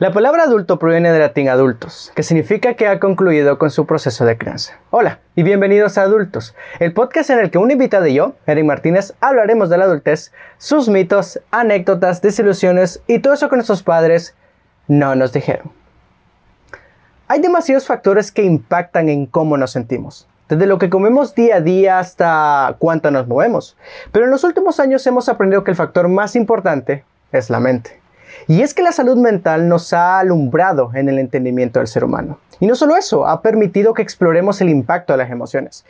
La palabra adulto proviene del latín adultos, que significa que ha concluido con su proceso de crianza. Hola y bienvenidos a Adultos, el podcast en el que un invitado y yo, Eric Martínez, hablaremos de la adultez, sus mitos, anécdotas, desilusiones y todo eso que nuestros padres no nos dijeron. Hay demasiados factores que impactan en cómo nos sentimos, desde lo que comemos día a día hasta cuánto nos movemos. Pero en los últimos años hemos aprendido que el factor más importante es la mente. Y es que la salud mental nos ha alumbrado en el entendimiento del ser humano. Y no solo eso, ha permitido que exploremos el impacto de las emociones.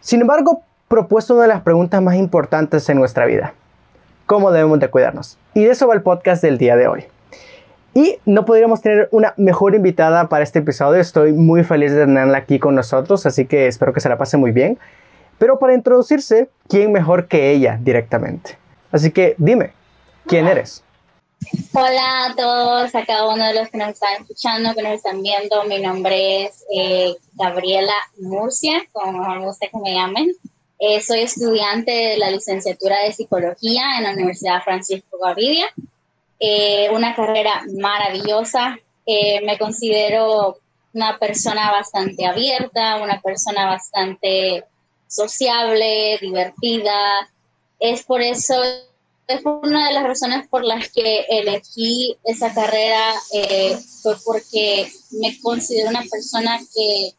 Sin embargo, propuesto una de las preguntas más importantes en nuestra vida. ¿Cómo debemos de cuidarnos? Y de eso va el podcast del día de hoy. Y no podríamos tener una mejor invitada para este episodio. Estoy muy feliz de tenerla aquí con nosotros, así que espero que se la pase muy bien. Pero para introducirse, ¿quién mejor que ella directamente? Así que dime, ¿quién eres? Hola a todos, a cada uno de los que nos están escuchando, que nos están viendo. Mi nombre es eh, Gabriela Murcia, como me gusta que me llamen. Eh, soy estudiante de la licenciatura de Psicología en la Universidad Francisco Gavidia. Eh, una carrera maravillosa. me considero una persona bastante abierta, una persona bastante sociable, divertida. Es por eso es una de las razones por las que elegí esa carrera, eh, fue porque me considero una persona que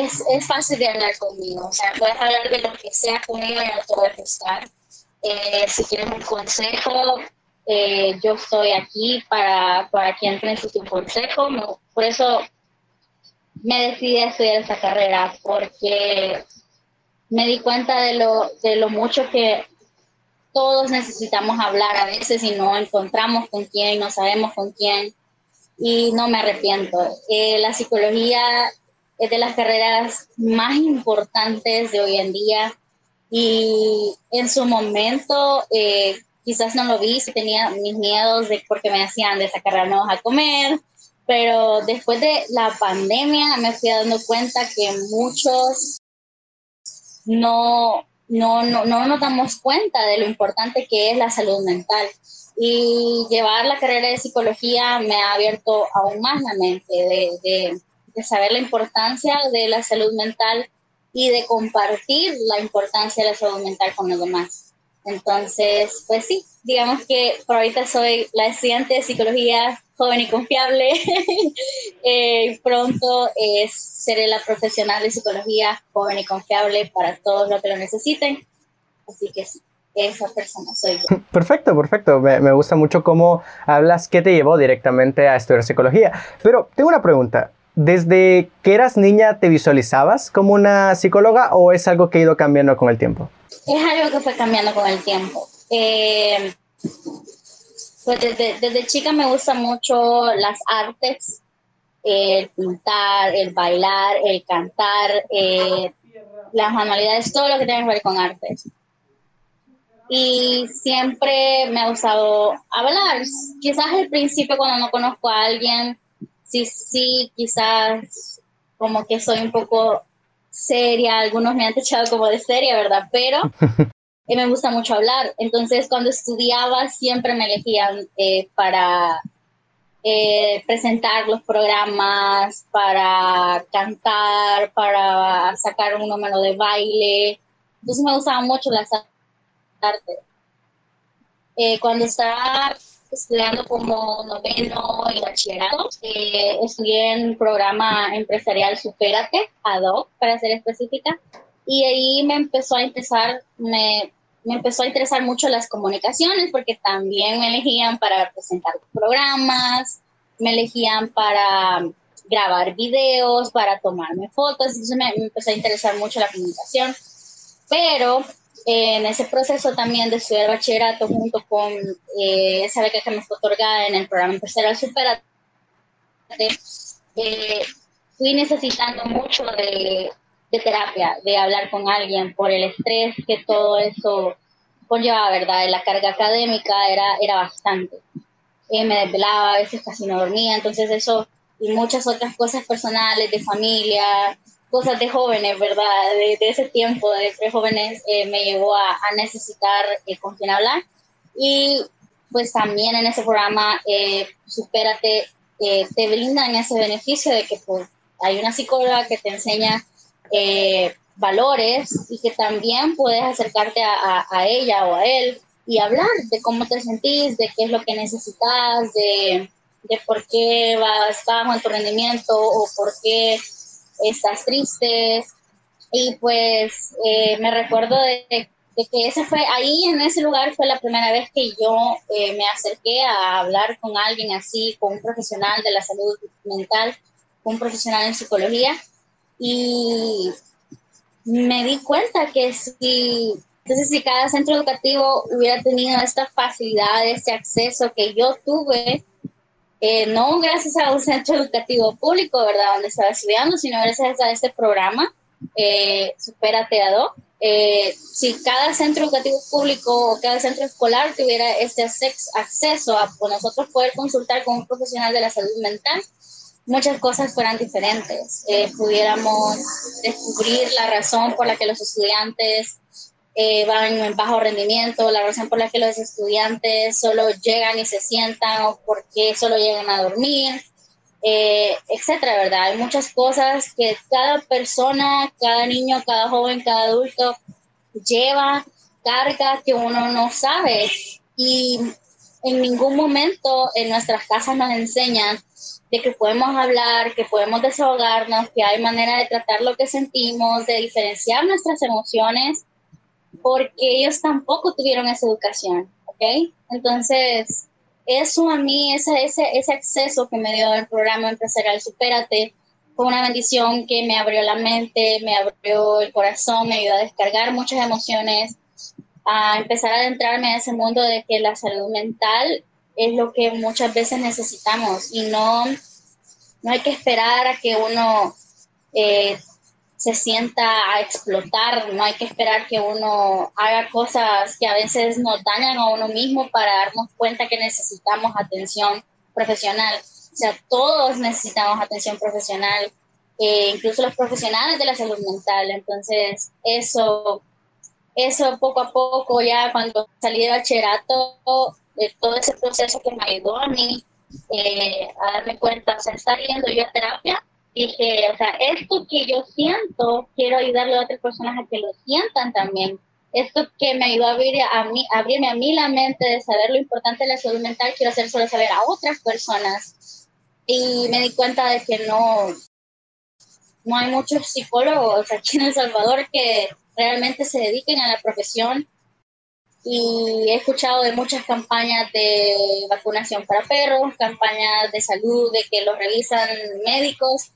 es, es, fácil de hablar conmigo. O sea, puedes hablar de lo que sea conmigo y no te voy a gustar. Eh, si quieres un consejo, eh, yo estoy aquí para, para quien necesite un consejo. por eso me decidí a estudiar esta carrera, porque me di cuenta de lo, de lo mucho que todos necesitamos hablar a veces y no encontramos con quién, no sabemos con quién. Y no me arrepiento. Eh, la psicología es de las carreras más importantes de hoy en día. Y en su momento eh, quizás no lo vi, tenía mis miedos de porque me decían de esa carrera no vas a comer, pero después de la pandemia me fui dando cuenta que muchos no, no, no, no nos damos cuenta de lo importante que es la salud mental. Y llevar la carrera de psicología me ha abierto aún más la mente de, de, de saber la importancia de la salud mental y de compartir la importancia de la salud mental con los demás. Entonces, pues sí, digamos que por ahorita soy la estudiante de psicología joven y confiable. eh, pronto eh, seré la profesional de psicología joven y confiable para todos los que lo necesiten. Así que sí, esa persona soy yo. Perfecto, perfecto. Me, me gusta mucho cómo hablas, qué te llevó directamente a estudiar psicología. Pero tengo una pregunta. ¿Desde que eras niña te visualizabas como una psicóloga o es algo que ha ido cambiando con el tiempo? Es algo que fue cambiando con el tiempo. Eh, pues desde, chica me gustan mucho las artes, el pintar, el bailar, el cantar, eh, las manualidades, todo lo que tiene que ver con artes. Y siempre me ha gustado hablar. Quizás al principio cuando no conozco a alguien, sí, sí, quizás como que soy un poco seria, algunos me han echado como de seria, ¿verdad? Pero eh, me gusta mucho hablar. Entonces, cuando estudiaba, siempre me elegían eh, para eh, presentar los programas, para cantar, para sacar un número de baile. Entonces, me gustaban mucho las artes. cuando estaba estudiando como noveno y bachillerato. Eh, estudié en programa empresarial Supérate, ADO, para ser específica, y ahí me empezó a empezar, me, me empezó a interesar mucho las comunicaciones porque también me elegían para presentar programas, me elegían para grabar videos, para tomarme fotos, entonces me, empezó a interesar mucho la comunicación. Pero en ese proceso también de estudiar bachillerato junto con eh, esa beca que me fue otorgada en el programa empresarial Superate, eh, fui necesitando mucho de, de, terapia, de hablar con alguien por el estrés que todo eso conllevaba, ¿verdad? La carga académica era, era bastante. Eh, me desvelaba, a veces casi no dormía, entonces eso y muchas otras cosas personales, de familia, cosas de jóvenes, ¿verdad? De, ese tiempo, de tres jóvenes, eh, me llevó a, necesitar eh, con quién hablar. Y pues también en ese programa eh, Supérate eh, te brindan ese beneficio de que pues, hay una psicóloga que te enseña eh, valores y que también puedes acercarte a, a, ella o a él y hablar de cómo te sentís, de qué es lo que necesitas, de, de por qué vas bajo en tu rendimiento o por qué estás triste. Y pues eh, me recuerdo de, de, que ese fue ahí en ese lugar fue la primera vez que yo eh, me acerqué a hablar con alguien así, con un profesional de la salud mental, un profesional en psicología. Y me di cuenta que si, entonces si cada centro educativo hubiera tenido esta facilidad, este acceso que yo tuve, eh, no gracias a un centro educativo público, ¿verdad?, donde estaba estudiando, sino gracias a este programa, eh, Supérate eh, si cada centro educativo público o cada centro escolar tuviera este acceso a nosotros poder consultar con un profesional de la salud mental, muchas cosas fueran diferentes. Eh, pudiéramos descubrir la razón por la que los estudiantes eh, van en bajo rendimiento, la razón por la que los estudiantes solo llegan y se sientan o por qué solo llegan a dormir, eh, etcétera, ¿verdad? Hay muchas cosas que cada persona, cada niño, cada joven, cada adulto lleva carga que uno no sabe y en ningún momento en nuestras casas nos enseñan de que podemos hablar, que podemos desahogarnos, que hay manera de tratar lo que sentimos, de diferenciar nuestras emociones, porque ellos tampoco tuvieron esa educación, ¿ok? Entonces, eso a mí, ese, ese, ese acceso que me dio el programa empresarial Supérate, fue una bendición que me abrió la mente, me abrió el corazón, me ayudó a descargar muchas emociones, a empezar a adentrarme a ese mundo de que la salud mental es lo que muchas veces necesitamos y no, no hay que esperar a que uno eh, se sienta a explotar, no hay que esperar que uno haga cosas que a veces nos dañan a uno mismo para darnos cuenta que necesitamos atención profesional. O sea, todos necesitamos atención profesional, eh, incluso los profesionales de la salud mental. Entonces, eso, eso poco a poco, ya cuando salí de bachillerato, todo ese proceso que me ayudó a mí eh, a darme cuenta, o sea, estar yendo yo a terapia, dije, o sea, esto que yo siento, quiero ayudarle a otras personas a que lo sientan también. Esto que me ayudó a, abrir a mí, abrirme a mí la mente de saber lo importante de la salud mental, quiero hacer solo saber a otras personas. Y me di cuenta de que no, no hay muchos psicólogos aquí en El Salvador que realmente se dediquen a la profesión. Y he escuchado de muchas campañas de vacunación para perros, campañas de salud de que lo realizan médicos,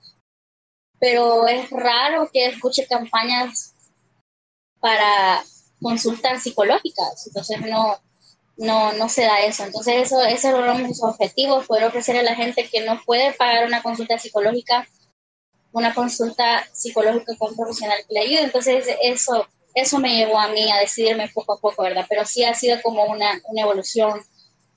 pero es raro que escuche campañas para consultas psicológicas, entonces no, no, no se da eso. Entonces eso, es uno de mis objetivos, poder ofrecer a la gente que no puede pagar una consulta psicológica, una consulta psicológica con un profesional que le ayude. Entonces eso eso me llevó a mí a decidirme poco a poco, ¿verdad? Pero sí ha sido como una, una evolución.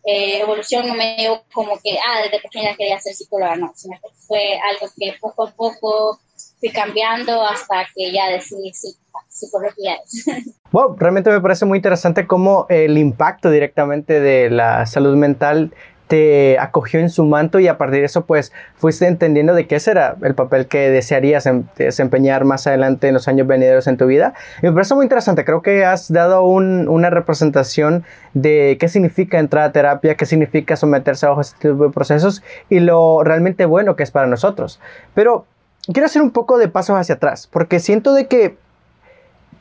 Eh, evolución no me llevó como que, ah, desde pequeña quería ser psicóloga, no, sino que fue algo que poco a poco fui cambiando hasta que ya decidí sí, psicología. Wow, realmente me parece muy interesante cómo el impacto directamente de la salud mental te acogió en su manto y a partir de eso pues fuiste entendiendo de qué será el papel que desearías em, desempeñar más adelante en los años venideros en tu vida. Y me parece muy interesante, creo que has dado una representación de qué significa entrar a terapia, qué significa someterse a este tipo de procesos y lo realmente bueno que es para nosotros. Pero quiero hacer un poco de pasos hacia atrás, porque siento de que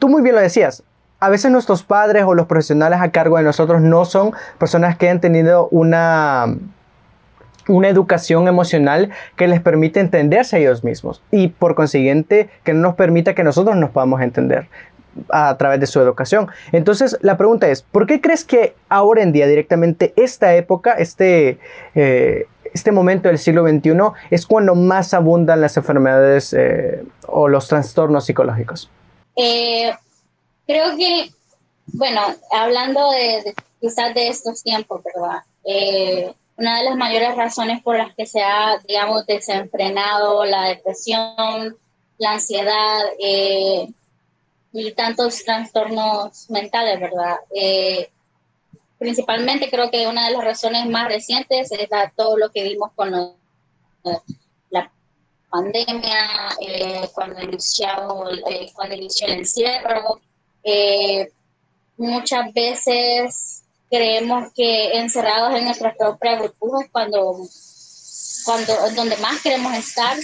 tú muy bien lo decías, a veces nuestros padres o los profesionales a cargo de nosotros no son personas que han tenido una, una educación emocional que les permite entenderse a ellos mismos y por consiguiente que no nos permita que nosotros nos podamos entender a través de su educación. Entonces la pregunta es, ¿por qué crees que ahora en día directamente esta época, este... Eh, este momento del siglo XXI es cuando más abundan las enfermedades eh, o los trastornos psicológicos. Eh, Creo que, bueno, hablando de, quizás de estos tiempos, ¿verdad? Eh, una de las mayores razones por las que se ha, digamos, desenfrenado la depresión, la ansiedad eh, y tantos trastornos mentales, ¿verdad? Eh, principalmente creo que una de las razones más recientes es todo lo que vimos con la pandemia, eh, cuando, inició, eh, cuando inició el encierro. Eh, muchas veces creemos que encerrados en nuestras propias burbujas cuando, cuando donde más queremos estar,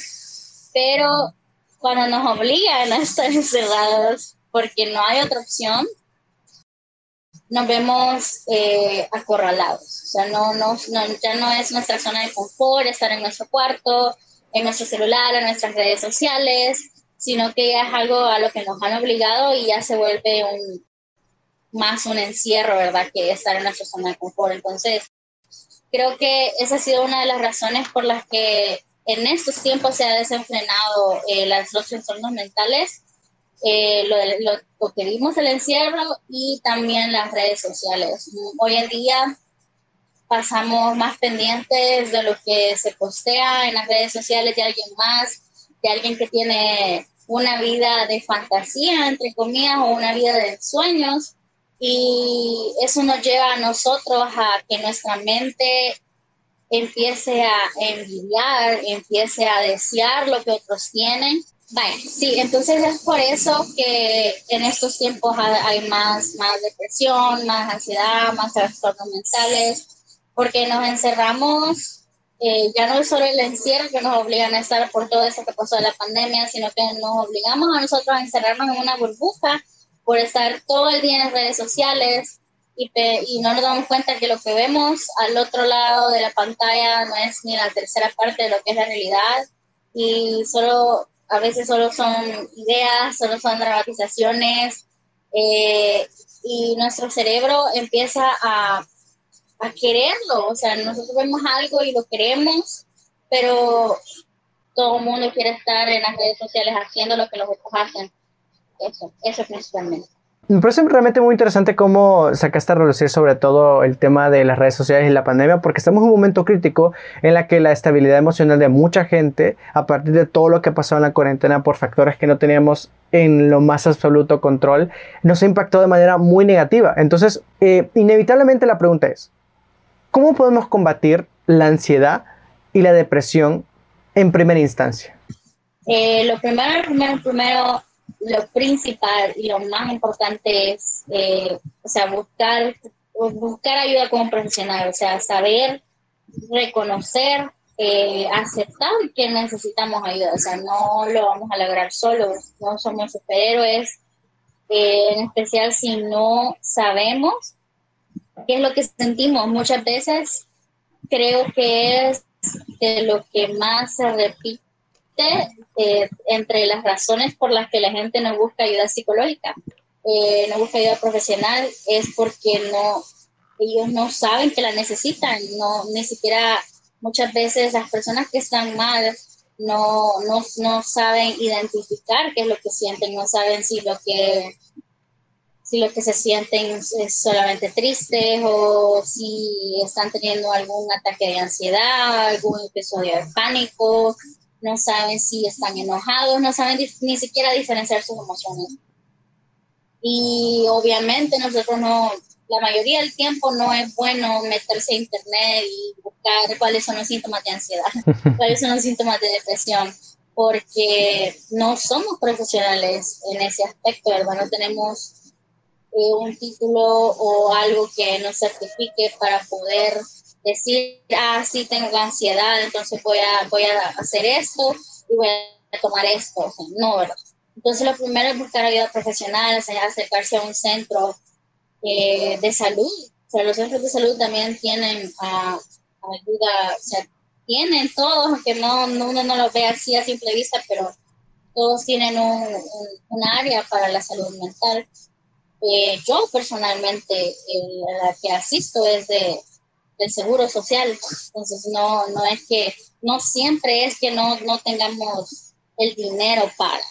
pero cuando nos obligan a estar encerrados porque no hay otra opción, nos vemos eh, acorralados. O sea, no, no, ya no es nuestra zona de confort estar en nuestro cuarto, en nuestro celular, en nuestras redes sociales, sino que ya es algo a lo que nos han obligado y ya se vuelve un, más un encierro, ¿verdad? Que estar en nuestra zona de confort. Entonces, creo que esa ha sido una de las razones por las que en estos tiempos se ha desenfrenado eh, las, los trastornos mentales, eh, lo, lo, que vimos el encierro y también las redes sociales. Hoy en día pasamos más pendientes de lo que se postea en las redes sociales de alguien más, de alguien que tiene una vida de fantasía, entre comillas, o una vida de sueños. Y eso nos lleva a nosotros a que nuestra mente empiece a envidiar, empiece a desear lo que otros tienen. Vale, sí, entonces es por eso que en estos tiempos hay más, más depresión, más ansiedad, más trastornos mentales, porque nos encerramos, eh, ya no es solo el encierro que nos obligan a estar por todo eso que pasó de la pandemia, sino que nos obligamos a nosotros a encerrarnos en una burbuja por estar todo el día en las redes sociales y, y no nos damos cuenta que lo que vemos al otro lado de la pantalla no es ni la tercera parte de lo que es la realidad. Y solo a veces solo son ideas, solo son dramatizaciones eh, y nuestro cerebro empieza a a quererlo. O sea, nosotros vemos algo y lo queremos, pero todo el mundo quiere estar en las redes sociales haciendo lo que los otros hacen. Eso, eso principalmente. Me parece realmente muy interesante cómo sacaste a relucir sobre todo el tema de las redes sociales y la pandemia, porque estamos en un momento crítico en la que la estabilidad emocional de mucha gente, a partir de todo lo que pasó en la cuarentena por factores que no teníamos en lo más absoluto control, nos impactó de manera muy negativa. Entonces, eh, inevitablemente la pregunta es, ¿Cómo podemos combatir la ansiedad y la depresión en primera instancia? Eh, lo primero, primero, primero, lo principal y lo más importante es, eh, o sea, buscar, buscar ayuda como profesional, o sea, saber reconocer, eh, aceptar que necesitamos ayuda, o sea, no lo vamos a lograr solos, no somos superhéroes, en especial si no sabemos qué es lo que sentimos. Muchas veces creo que es de lo que más se repite eh, entre las razones por las que la gente no busca ayuda psicológica, eh, no busca ayuda profesional, es porque no, ellos no saben que la necesitan, no, ni siquiera muchas veces las personas que están mal no, no, no saben identificar qué es lo que sienten, no saben si lo que si lo que se sienten es solamente tristes o si están teniendo algún ataque de ansiedad, algún episodio de pánico, no saben si están enojados, no saben ni siquiera diferenciar sus emociones. Y obviamente nosotros no, la mayoría del tiempo no es bueno meterse a internet y buscar cuáles son los síntomas de ansiedad, cuáles son los síntomas de depresión, porque no somos profesionales en ese aspecto, ¿verdad? No tenemos un título o algo que nos certifique para poder decir, ah, sí tengo ansiedad, entonces voy a, voy a hacer esto y voy a tomar esto. no, ¿verdad? Entonces lo primero es buscar ayuda profesional, acercarse a un centro eh, de salud. O los centros de salud también tienen uh, ayuda, o tienen todos, aunque no, uno no lo ve así a simple vista, pero todos tienen un, un área para la salud mental. Eh, yo personalmente, la que asisto es de, del Seguro Social, entonces no, no es que, no siempre es que no, no tengamos el dinero para.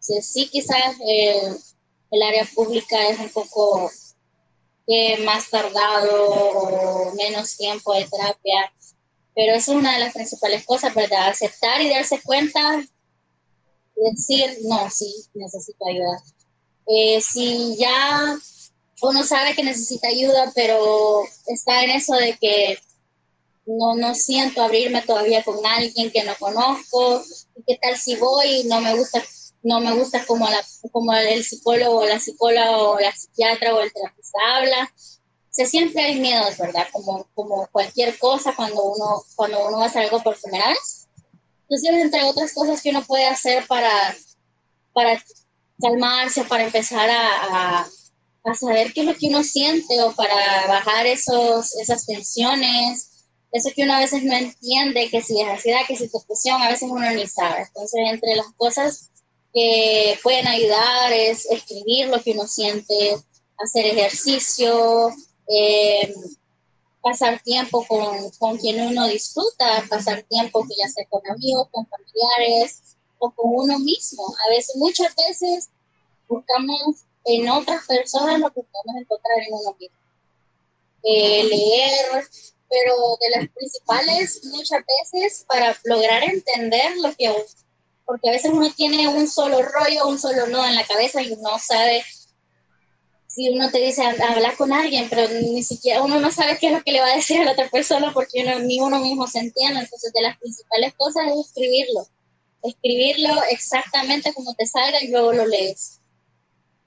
sí, quizás eh, el área pública es un poco eh, más tardado o menos tiempo de terapia, pero es una de las principales cosas, ¿verdad? Aceptar y darse cuenta, decir, no, sí, necesito ayuda. Eh, si ya uno sabe que necesita ayuda, pero está en eso de que no, no siento abrirme todavía con alguien que no conozco, qué tal si voy y no me gusta, no me gusta como, la, como el psicólogo o la psicóloga o la psiquiatra o el terapeuta habla. se siempre hay miedos, ¿verdad? Como, como cualquier cosa cuando uno, cuando uno va a algo por primera vez. Entonces, entre otras cosas que uno puede hacer para, para calmarse, para empezar a, a, saber qué es lo que uno siente o para bajar esos, esas tensiones, eso que uno a veces no entiende, que si es ansiedad, que si es depresión, a veces uno ni sabe. Entonces, entre las cosas que pueden ayudar es escribir lo que uno siente, hacer ejercicio, eh, pasar tiempo con, con, quien uno disfruta, pasar tiempo que ya sea con amigos, con familiares o con uno mismo. A veces, muchas veces buscamos en otras personas lo que podemos encontrar en uno mismo. Eh, leer, pero de las principales muchas veces para lograr entender lo que, porque a veces uno tiene un solo rollo, un solo nodo en la cabeza y no sabe si uno te dice hablar con alguien, pero ni siquiera uno no sabe qué es lo que le va a decir a la otra persona porque ni uno mismo se entiende. Entonces, de las principales cosas es escribirlo. Escribirlo exactamente como te salga y luego lo lees.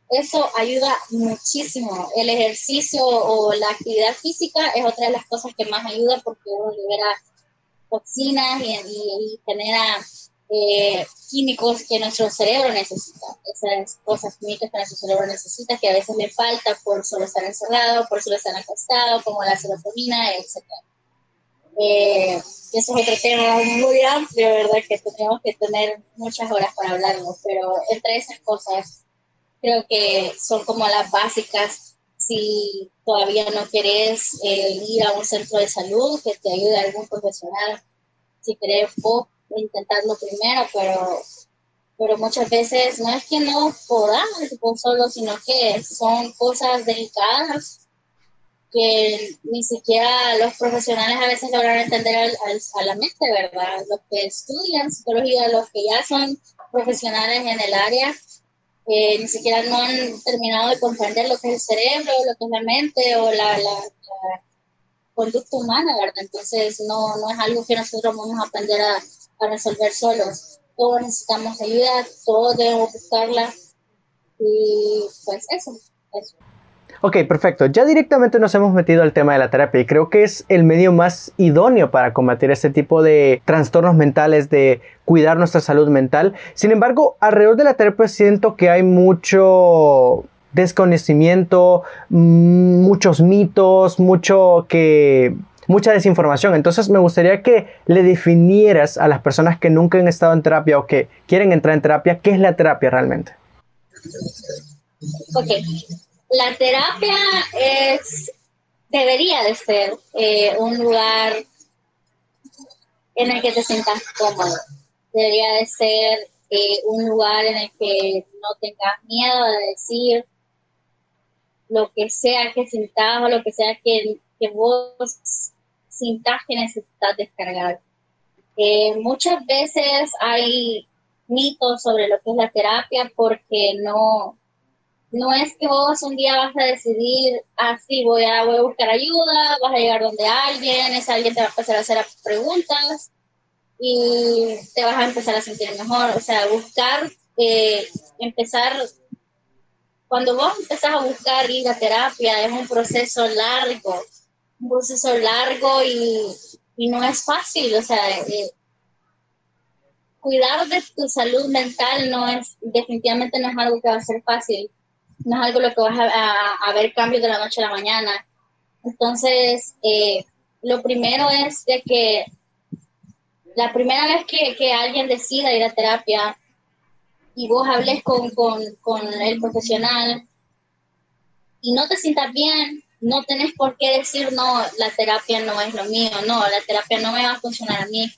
Eso ayuda muchísimo. El ejercicio o la actividad física es otra de las cosas que más ayuda porque uno libera toxinas y, genera eh, químicos que nuestro cerebro necesita. Esas cosas químicas que nuestro cerebro necesita, que a veces le falta por solo estar encerrado, por solo estar acostado, como la serotonina, etc. Eh, eso es otro tema muy amplio, ¿verdad? Que tendríamos que tener muchas horas para hablarlo, pero entre esas cosas creo que son como las básicas si todavía no querés eh, ir a un centro de salud, que te ayude algún profesional, si querés vos intentarlo primero, pero, pero muchas veces no es que no podamos solo, sino que son cosas delicadas que ni siquiera los profesionales a veces logran entender a la mente, ¿verdad? Los que estudian psicología, los que ya son profesionales en el área, ni siquiera no han terminado de comprender lo que es el cerebro, lo que es la mente o la, la, conducta humana, ¿verdad? Entonces no, no es algo que nosotros vamos a aprender a, a resolver solos. Todos necesitamos ayuda, todos debemos buscarla y pues eso. Ok, perfecto. Ya directamente nos hemos metido al tema de la terapia y creo que es el medio más idóneo para combatir este tipo de trastornos mentales, de cuidar nuestra salud mental. Sin embargo, alrededor de la terapia siento que hay mucho desconocimiento, mm, muchos mitos, mucho que mucha desinformación. Entonces me gustaría que le definieras a las personas que nunca han estado en terapia o que quieren entrar en terapia, ¿qué es la terapia realmente? Ok, la terapia es, debería de ser eh, un lugar en el que te sientas cómodo. Debería de ser eh, un lugar en el que no tengas miedo de decir lo que sea que sintas o lo que sea que, vos sintas que necesitas descargar. Eh, muchas veces hay mitos sobre lo que es la terapia porque no, no es que vos un día vas a decidir, así ah, voy, a, voy a buscar ayuda, vas a llegar donde alguien, ese alguien te va a empezar a hacer preguntas y te vas a empezar a sentir mejor. O sea, buscar, eh, empezar, cuando vos empezás a buscar ir a terapia, es un proceso largo, un proceso largo y, no es fácil. O sea, eh, cuidar de tu salud mental no es, definitivamente no es algo que va a ser fácil no es algo lo que vas a, ver cambios de la noche a la mañana. Entonces, eh, lo primero es de que la primera vez que, alguien decida ir a terapia y vos hables con, con, el profesional y no te sientas bien, no tenés por qué decir, no, la terapia no es lo mío, no, la terapia no me va a funcionar a mí.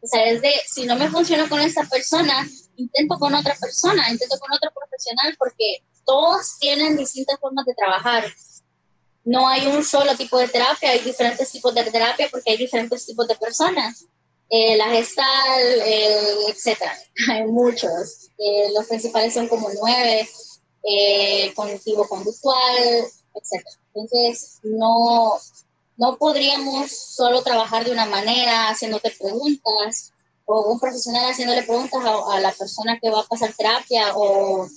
O sea, es de, si no me funciona con esa persona, intento con otra persona, intento con otro profesional porque todos tienen distintas formas de trabajar. No hay un solo tipo de terapia, hay diferentes tipos de terapia porque hay diferentes tipos de personas. Eh, la gestal, eh, etcétera. Hay muchos. Eh, los principales son como nueve, cognitivo conductual, etc. Entonces, no, no podríamos solo trabajar de una manera, haciéndote preguntas, o un profesional haciéndole preguntas a, la persona que va a pasar terapia, o,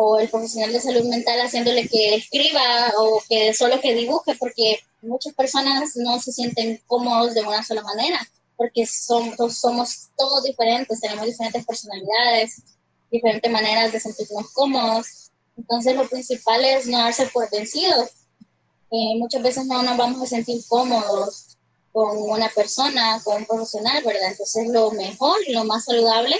o, el profesional de salud mental haciéndole que escriba o que solo que dibuje, porque muchas personas no se sienten cómodos de una sola manera, porque somos, somos todos diferentes, tenemos diferentes personalidades, diferentes maneras de sentirnos cómodos. Entonces lo principal es no darse por vencidos. Eh, muchas veces no nos vamos a sentir cómodos con una persona, con un profesional, ¿verdad? Entonces lo mejor y lo más saludable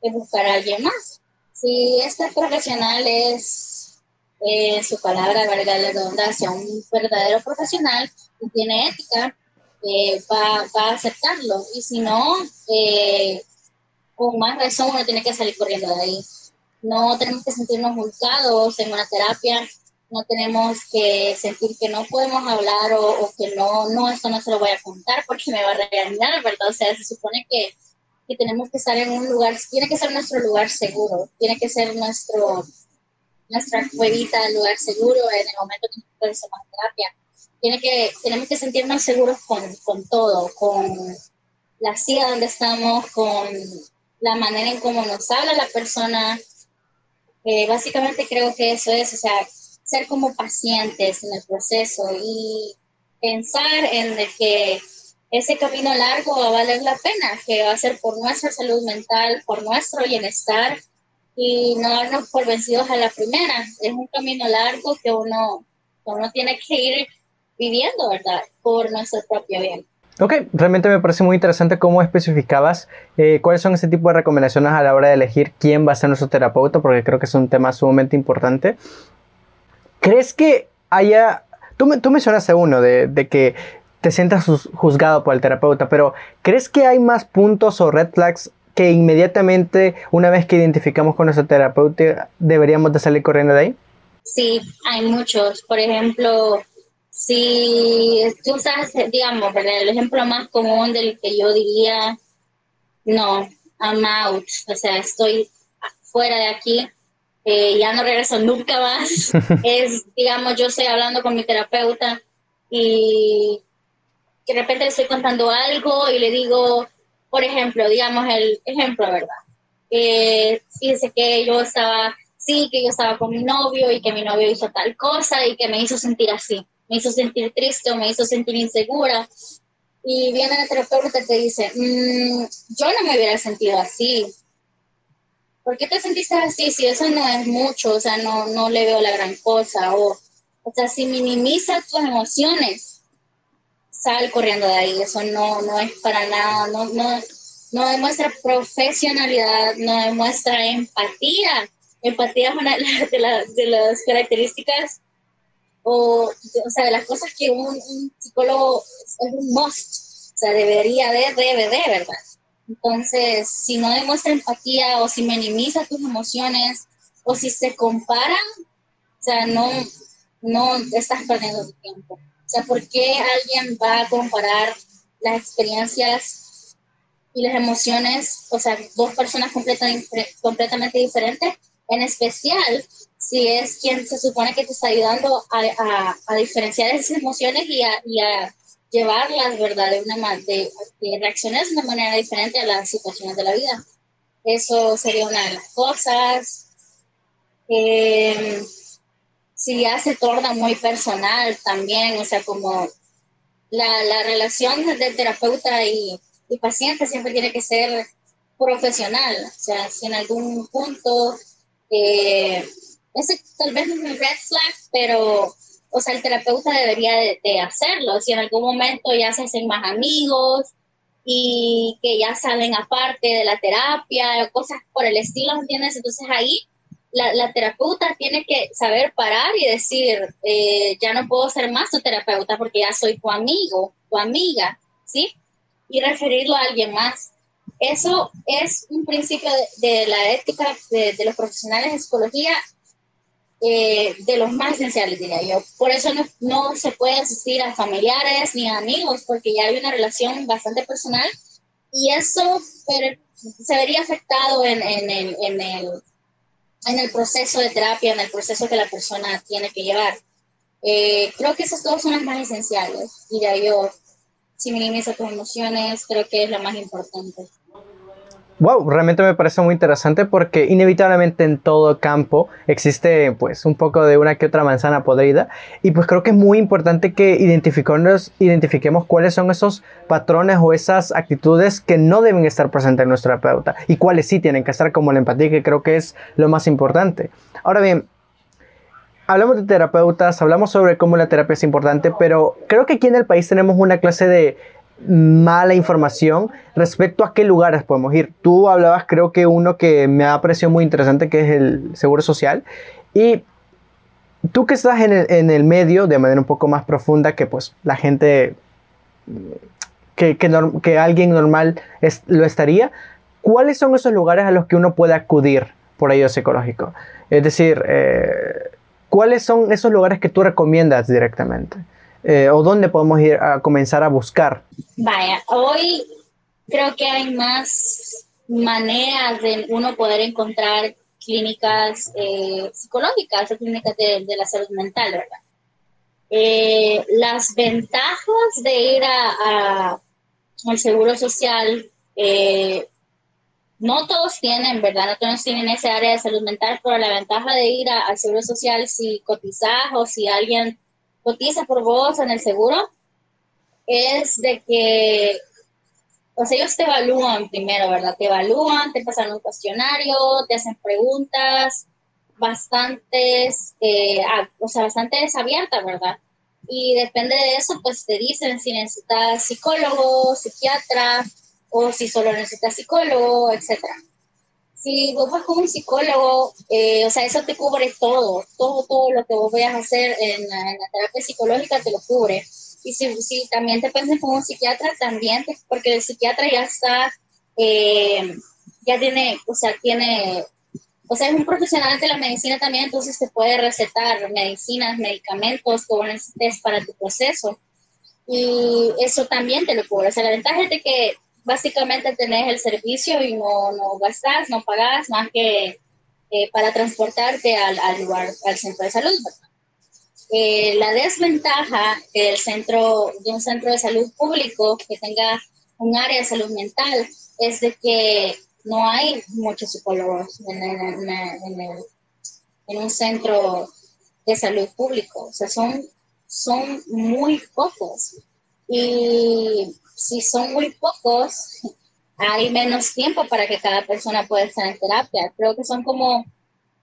es buscar a alguien más. Si este profesional es, eh, su palabra, valga la redundancia, un verdadero profesional y tiene ética, eh, va, va, a aceptarlo. Y si no, eh, con más razón uno tiene que salir corriendo de ahí. No tenemos que sentirnos juzgados en una terapia, no tenemos que sentir que no podemos hablar o, que no, no, esto no se lo voy a contar porque me va a regañar, ¿verdad? O sea, se supone que, que tenemos que estar en un lugar, tiene que ser nuestro lugar seguro, tiene que ser nuestro, nuestra cuevita, el lugar seguro en el momento que nosotros hacemos terapia. Tiene que, tenemos que sentirnos seguros con, con todo, con la silla donde estamos, con la manera en cómo nos habla la persona. Eh, básicamente creo que eso es, o sea, ser como pacientes en el proceso y pensar en que ese camino largo va a valer la pena, que va a ser por nuestra salud mental, por nuestro bienestar y no darnos por vencidos a la primera. Es un camino largo que uno, uno tiene que ir viviendo, ¿verdad? Por nuestro propio bien. Ok, realmente me parece muy interesante cómo especificabas eh, cuáles son ese tipo de recomendaciones a la hora de elegir quién va a ser nuestro terapeuta, porque creo que es un tema sumamente importante. ¿Crees que haya... Tú, tú mencionaste uno de, de que te sientas juzgado por el terapeuta, pero ¿crees que hay más puntos o red flags que inmediatamente, una vez que identificamos con nuestro terapeuta, deberíamos de salir corriendo de ahí? Sí, hay muchos. Por ejemplo, si tú sabes, digamos, el ejemplo más común del que yo diría, no, I'm out, o sea, estoy fuera de aquí, eh, ya no regreso nunca más, es, digamos, yo estoy hablando con mi terapeuta y de repente le estoy contando algo y le digo, por ejemplo, digamos el ejemplo, ¿verdad? Eh, fíjese que yo estaba, sí, que yo estaba con mi novio y que mi novio hizo tal cosa y que me hizo sentir así me hizo sentir triste me hizo sentir insegura. Y viene el terapeuta y te dice, mm, yo no me hubiera sentido así. ¿Por qué te sentiste así? Si eso no es mucho, o sea, no, no le veo la gran cosa. O, o sea, si minimiza tus emociones, sal corriendo de ahí. Eso no, no es para nada, no, no, no demuestra profesionalidad, no demuestra empatía. Empatía es una de, de las características o, o sea, de las cosas que un, psicólogo es un must, o sea, debería de, debe de, ¿verdad? Entonces, si no demuestra empatía o si minimiza tus emociones o si se comparan, o sea, no, no estás perdiendo tu tiempo. O sea, ¿por qué alguien va a comparar las experiencias y las emociones, o sea, dos personas completamente diferentes, en especial si es quien se supone que te está ayudando a, a, diferenciar esas emociones y a, y a llevarlas, ¿verdad? De una de, de reaccionar de una manera diferente a las situaciones de la vida. Eso sería una de las cosas. Eh, si ya se torna muy personal también, o sea, como la, la relación de terapeuta y, y paciente siempre tiene que ser profesional, o sea, si en algún punto eh, ese tal vez es un red flag, pero, o sea, el terapeuta debería de, hacerlo. Si en algún momento ya se hacen más amigos y que ya salen aparte de la terapia, cosas por el estilo, ¿entiendes? Entonces ahí la, terapeuta tiene que saber parar y decir, eh, ya no puedo ser más tu terapeuta porque ya soy tu amigo, tu amiga, ¿sí? Y referirlo a alguien más. Eso es un principio de, la ética de, los profesionales de psicología eh, de los más esenciales, diría yo. Por eso no, se puede asistir a familiares ni a amigos, porque ya hay una relación bastante personal y eso se vería afectado en, en, el, en el proceso de terapia, en el proceso que la persona tiene que llevar. Eh, creo que esas dos son las más esenciales. Y ya yo, si minimiza tus emociones, creo que es lo más importante. Wow, realmente me parece muy interesante porque inevitablemente en todo campo existe pues un poco de una que otra manzana podrida y pues creo que es muy importante que identifiquemos, identifiquemos cuáles son esos patrones o esas actitudes que no deben estar presentes en nuestro terapeuta y cuáles sí tienen que estar como la empatía que creo que es lo más importante. Ahora bien, hablamos de terapeutas, hablamos sobre cómo la terapia es importante, pero creo que aquí en el país tenemos una clase de mala información respecto a qué lugares podemos ir. Tú hablabas, creo que uno que me ha parecido muy interesante, que es el Seguro Social. Y tú que estás en el, en el medio de manera un poco más profunda que pues la gente, que, que, alguien normal lo estaría, ¿cuáles son esos lugares a los que uno puede acudir por ello psicológico? Es decir, eh, ¿cuáles son esos lugares que tú recomiendas directamente? Eh, o dónde podemos ir a comenzar a buscar? Vaya, hoy creo que hay más maneras de uno poder encontrar clínicas eh, psicológicas o clínicas de, la salud mental, ¿verdad? Eh, las ventajas de ir a, al seguro social, no todos tienen, ¿verdad? No todos tienen ese área de salud mental, pero la ventaja de ir al seguro social si cotizas o si alguien cotiza por vos en el seguro es de que, o sea, ellos te evalúan primero, ¿verdad? Te evalúan, te pasan un cuestionario, te hacen preguntas bastantes, eh, o sea, bastante abiertas, ¿verdad? Y depende de eso, pues te dicen si necesitas psicólogo, psiquiatra, o si solo necesitas psicólogo, etcétera si vos vas con un psicólogo, eh, o sea, eso te cubre todo, todo, todo lo que vos vayas a hacer en la, terapia psicológica te lo cubre. Y si, si también te piensas con un psiquiatra, también, porque el psiquiatra ya está, eh, ya tiene, o sea, tiene, o sea, es un profesional de la medicina también, entonces te puede recetar medicinas, medicamentos que necesites para tu proceso. Y eso también te lo cubre. O sea, la ventaja es de que básicamente tenés el servicio y no, no gastas, no pagas más que eh, para transportarte al, al, lugar, al centro de salud. Eh, la desventaja del centro, de un centro de salud público que tenga un área de salud mental es de que no hay muchos psicólogos en, en un centro de salud público. O sea, son, son muy pocos. Y si son muy pocos, hay menos tiempo para que cada persona pueda estar en terapia. Creo que son como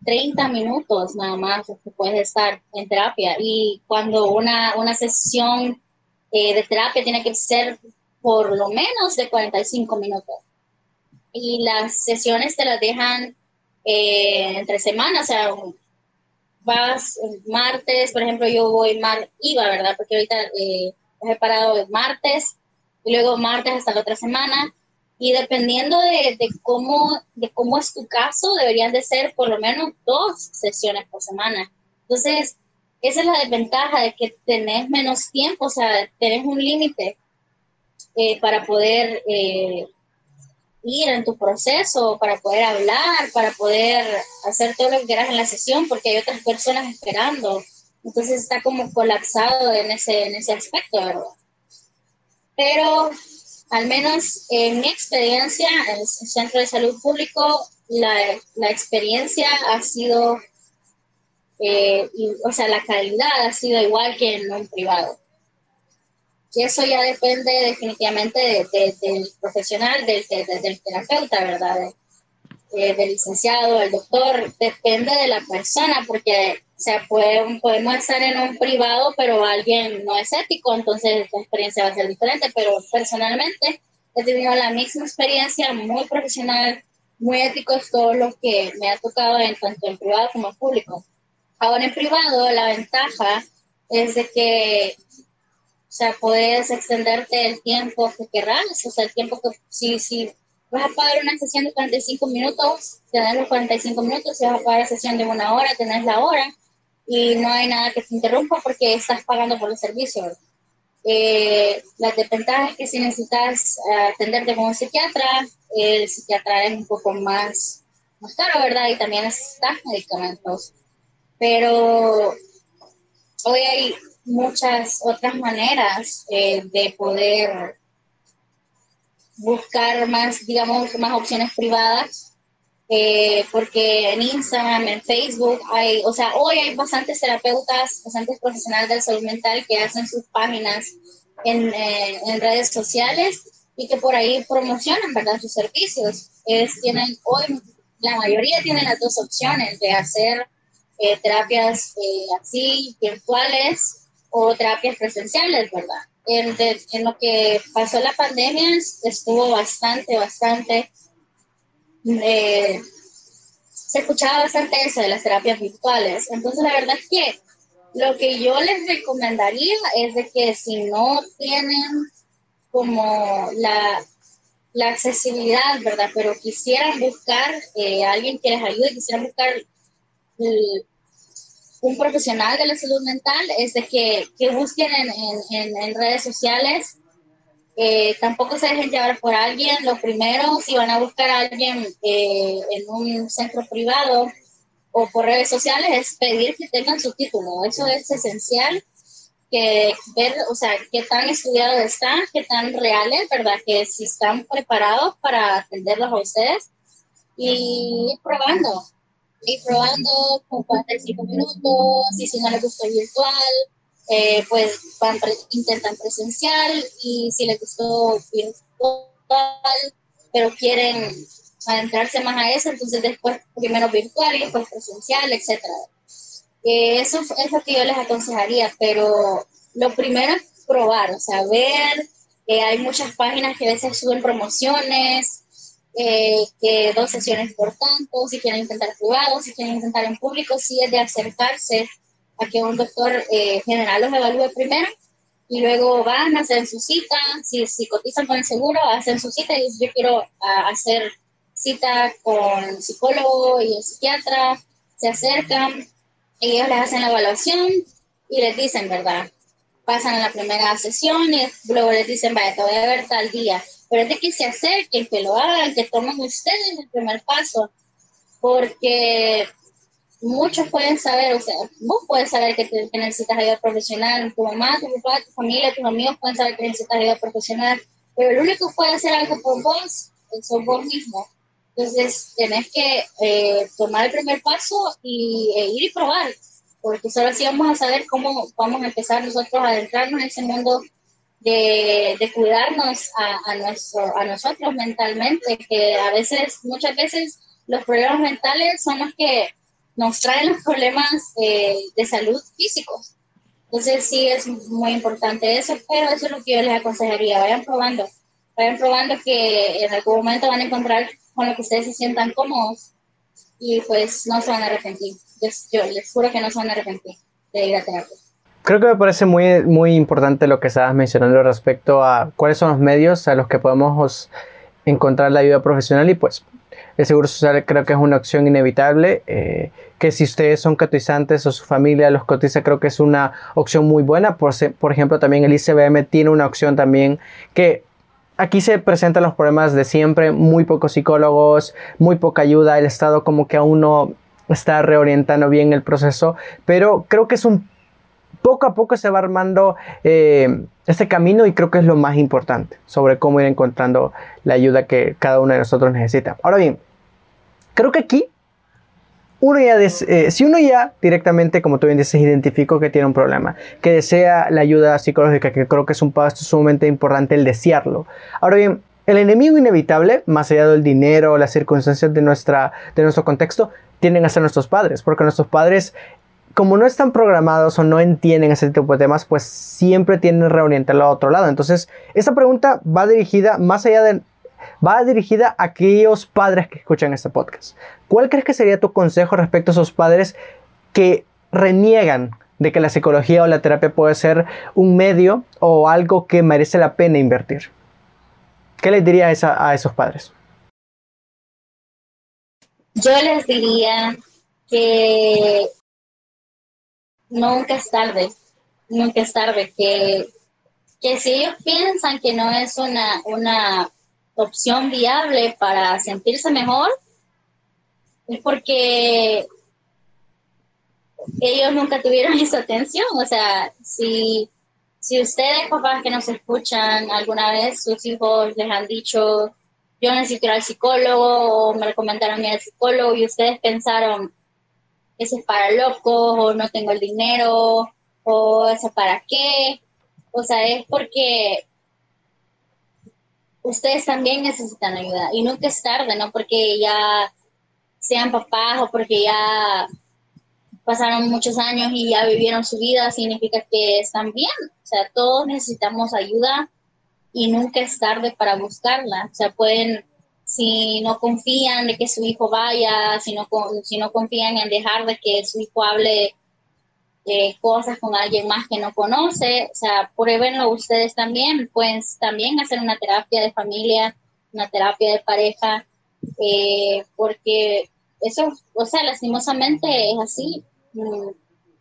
30 minutos nada más que puedes estar en terapia. Y cuando una, una sesión eh, de terapia tiene que ser por lo menos de 45 minutos. Y las sesiones te las dejan eh, entre semanas, o sea, vas martes, por ejemplo, yo voy, mar, iba, ¿verdad? Porque ahorita eh, he parado martes, y luego martes hasta la otra semana. Y dependiendo de, cómo, de cómo es tu caso, deberían de ser por lo menos dos sesiones por semana. Entonces, esa es la desventaja de que tenés menos tiempo, o sea, tenés un límite eh, para poder eh, ir en tu proceso, para poder hablar, para poder hacer todo lo que quieras en la sesión, porque hay otras personas esperando. Entonces está como colapsado en ese, en ese aspecto, ¿verdad? pero al menos en mi experiencia en el centro de salud público, la, la experiencia ha sido, eh, o sea, la calidad ha sido igual que en un privado. Y eso ya depende definitivamente del profesional, del, del, terapeuta, ¿verdad? Eh, del licenciado, del doctor, depende de la persona, porque o sea, podemos estar en un privado, pero alguien no es ético, entonces la experiencia va a ser diferente. Pero personalmente he tenido la misma experiencia, muy profesional, muy ético, es todo lo que me ha tocado en, tanto en privado como en público. Ahora en privado la ventaja es de que, o sea, puedes extenderte el tiempo que querrás, o sea, el tiempo que, si, si vas a pagar una sesión de 45 minutos, tenés los 45 minutos, si vas a pagar una sesión de una hora, tenés la hora, y no hay nada que te interrumpa porque estás pagando por los servicios. Eh, la desventaja es que si necesitas eh, atenderte con un psiquiatra, el psiquiatra es un poco más, más caro, ¿verdad? Y también necesitas medicamentos. Pero hoy hay muchas otras maneras eh, de poder buscar más, digamos, más opciones privadas, eh, porque en Instagram, en Facebook, hay, o sea, hoy hay bastantes terapeutas, bastantes profesionales de salud mental que hacen sus páginas en, eh, en redes sociales y que por ahí promocionan, ¿verdad?, sus servicios. Es, tienen, hoy la mayoría tienen las dos opciones de hacer eh, terapias así, virtuales o terapias presenciales, ¿verdad? en, lo que pasó la pandemia estuvo bastante, bastante, eh, se escuchaba bastante eso de las terapias virtuales. Entonces, la verdad es que lo que yo les recomendaría es de que si no tienen como la, la accesibilidad, ¿verdad? Pero quisieran buscar eh, alguien que les ayude, quisieran buscar un profesional de la salud mental es de que, que busquen en, en, en, redes sociales. Eh, tampoco se dejen llevar por alguien. Lo primero, si van a buscar a alguien eh, en un centro privado o por redes sociales, es pedir que tengan su título. Eso es esencial. Que ver, o sea, qué tan estudiado están, qué tan reales, ¿verdad? Que si están preparados para atenderlos a ustedes y ir probando ir probando con 45 minutos, y si no les gustó virtual, eh, pues van intentan presencial, y si les gustó virtual, pero quieren adentrarse más a eso, entonces después primero virtual y después presencial, etc. Eh, eso es lo que yo les aconsejaría, pero lo primero es probar, o sea, ver, que hay muchas páginas que a veces suben promociones, eh, que dos sesiones por tanto, si quieren intentar privado, si quieren intentar en público, si es de acercarse a que un doctor eh, general los evalúe primero y luego van a hacer su cita, si, si cotizan con el seguro, hacen su cita y yo quiero hacer cita con psicólogo y el psiquiatra, se acercan, ellos les hacen la evaluación y les dicen, ¿verdad? Pasan a la primera sesión y luego les dicen, vaya, te voy a ver tal día pero es de que se acerquen, que lo hagan, que tomen ustedes el primer paso, porque muchos pueden saber, o sea, vos puedes saber que, necesitas ayuda profesional, tu mamá, tu papá, tu familia, tus amigos pueden saber que necesitas ayuda profesional, pero el único que puede hacer algo por vos sos vos mismo. Entonces, tenés que eh, tomar el primer paso y e ir y probar, porque solo así vamos a saber cómo vamos a empezar nosotros a adentrarnos en ese mundo de, cuidarnos a, a, nuestro, a nosotros mentalmente, que a veces, muchas veces, los problemas mentales son los que nos traen los problemas eh, de salud físicos. Entonces sí es muy importante eso, pero eso es lo que yo les aconsejaría, vayan probando, vayan probando que en algún momento van a encontrar con lo que ustedes se sientan cómodos y pues no se van a arrepentir. Yo, yo les juro que no se van a arrepentir de ir a terapia. Creo que me parece muy, muy importante lo que estabas mencionando respecto a cuáles son los medios a los que podemos encontrar la ayuda profesional y pues el seguro social creo que es una opción inevitable, eh, que si ustedes son cotizantes o su familia los cotiza, creo que es una opción muy buena. Por, por ejemplo, también el ICBM tiene una opción también que aquí se presentan los problemas de siempre, muy pocos psicólogos, muy poca ayuda, el Estado como que aún no está reorientando bien el proceso, pero creo que es un poco a poco se va armando eh, este camino y creo que es lo más importante sobre cómo ir encontrando la ayuda que cada uno de nosotros necesita. Ahora bien, creo que aquí uno ya eh, si uno ya directamente, como tú bien dices, identificó que tiene un problema, que desea la ayuda psicológica, que creo que es un paso sumamente importante el desearlo. Ahora bien, el enemigo inevitable, más allá del dinero, las circunstancias de, nuestra, de nuestro contexto, tienden a ser nuestros padres, porque nuestros padres como no están programados o no entienden ese tipo de temas, pues siempre tienen reorientarlo a otro lado. Entonces, esta pregunta va dirigida más allá de va dirigida a aquellos padres que escuchan este podcast. ¿Cuál crees que sería tu consejo respecto a esos padres que reniegan de que la psicología o la terapia puede ser un medio o algo que merece la pena invertir? ¿Qué les diría a, a esos padres? Yo les diría que nunca es tarde, nunca es tarde, que, que si ellos piensan que no es una, una opción viable para sentirse mejor, es porque ellos nunca tuvieron esa atención. O sea, si, si ustedes, papás que nos escuchan, alguna vez sus hijos les han dicho, yo necesito ir al psicólogo, o me recomendaron ir al psicólogo, y ustedes pensaron, ese es para locos, o no tengo el dinero, o eso para qué. O sea, es porque ustedes también necesitan ayuda y nunca es tarde, ¿no? Porque ya sean papás o porque ya pasaron muchos años y ya vivieron su vida, significa que están bien. O sea, todos necesitamos ayuda y nunca es tarde para buscarla. O sea, pueden, si no confían de que su hijo vaya, si no, si no confían en dejar de que su hijo hable de cosas con alguien más que no conoce, o sea, pruébenlo ustedes también, pueden también hacer una terapia de familia, una terapia de pareja, eh, porque eso, o sea, lastimosamente es así. Mm,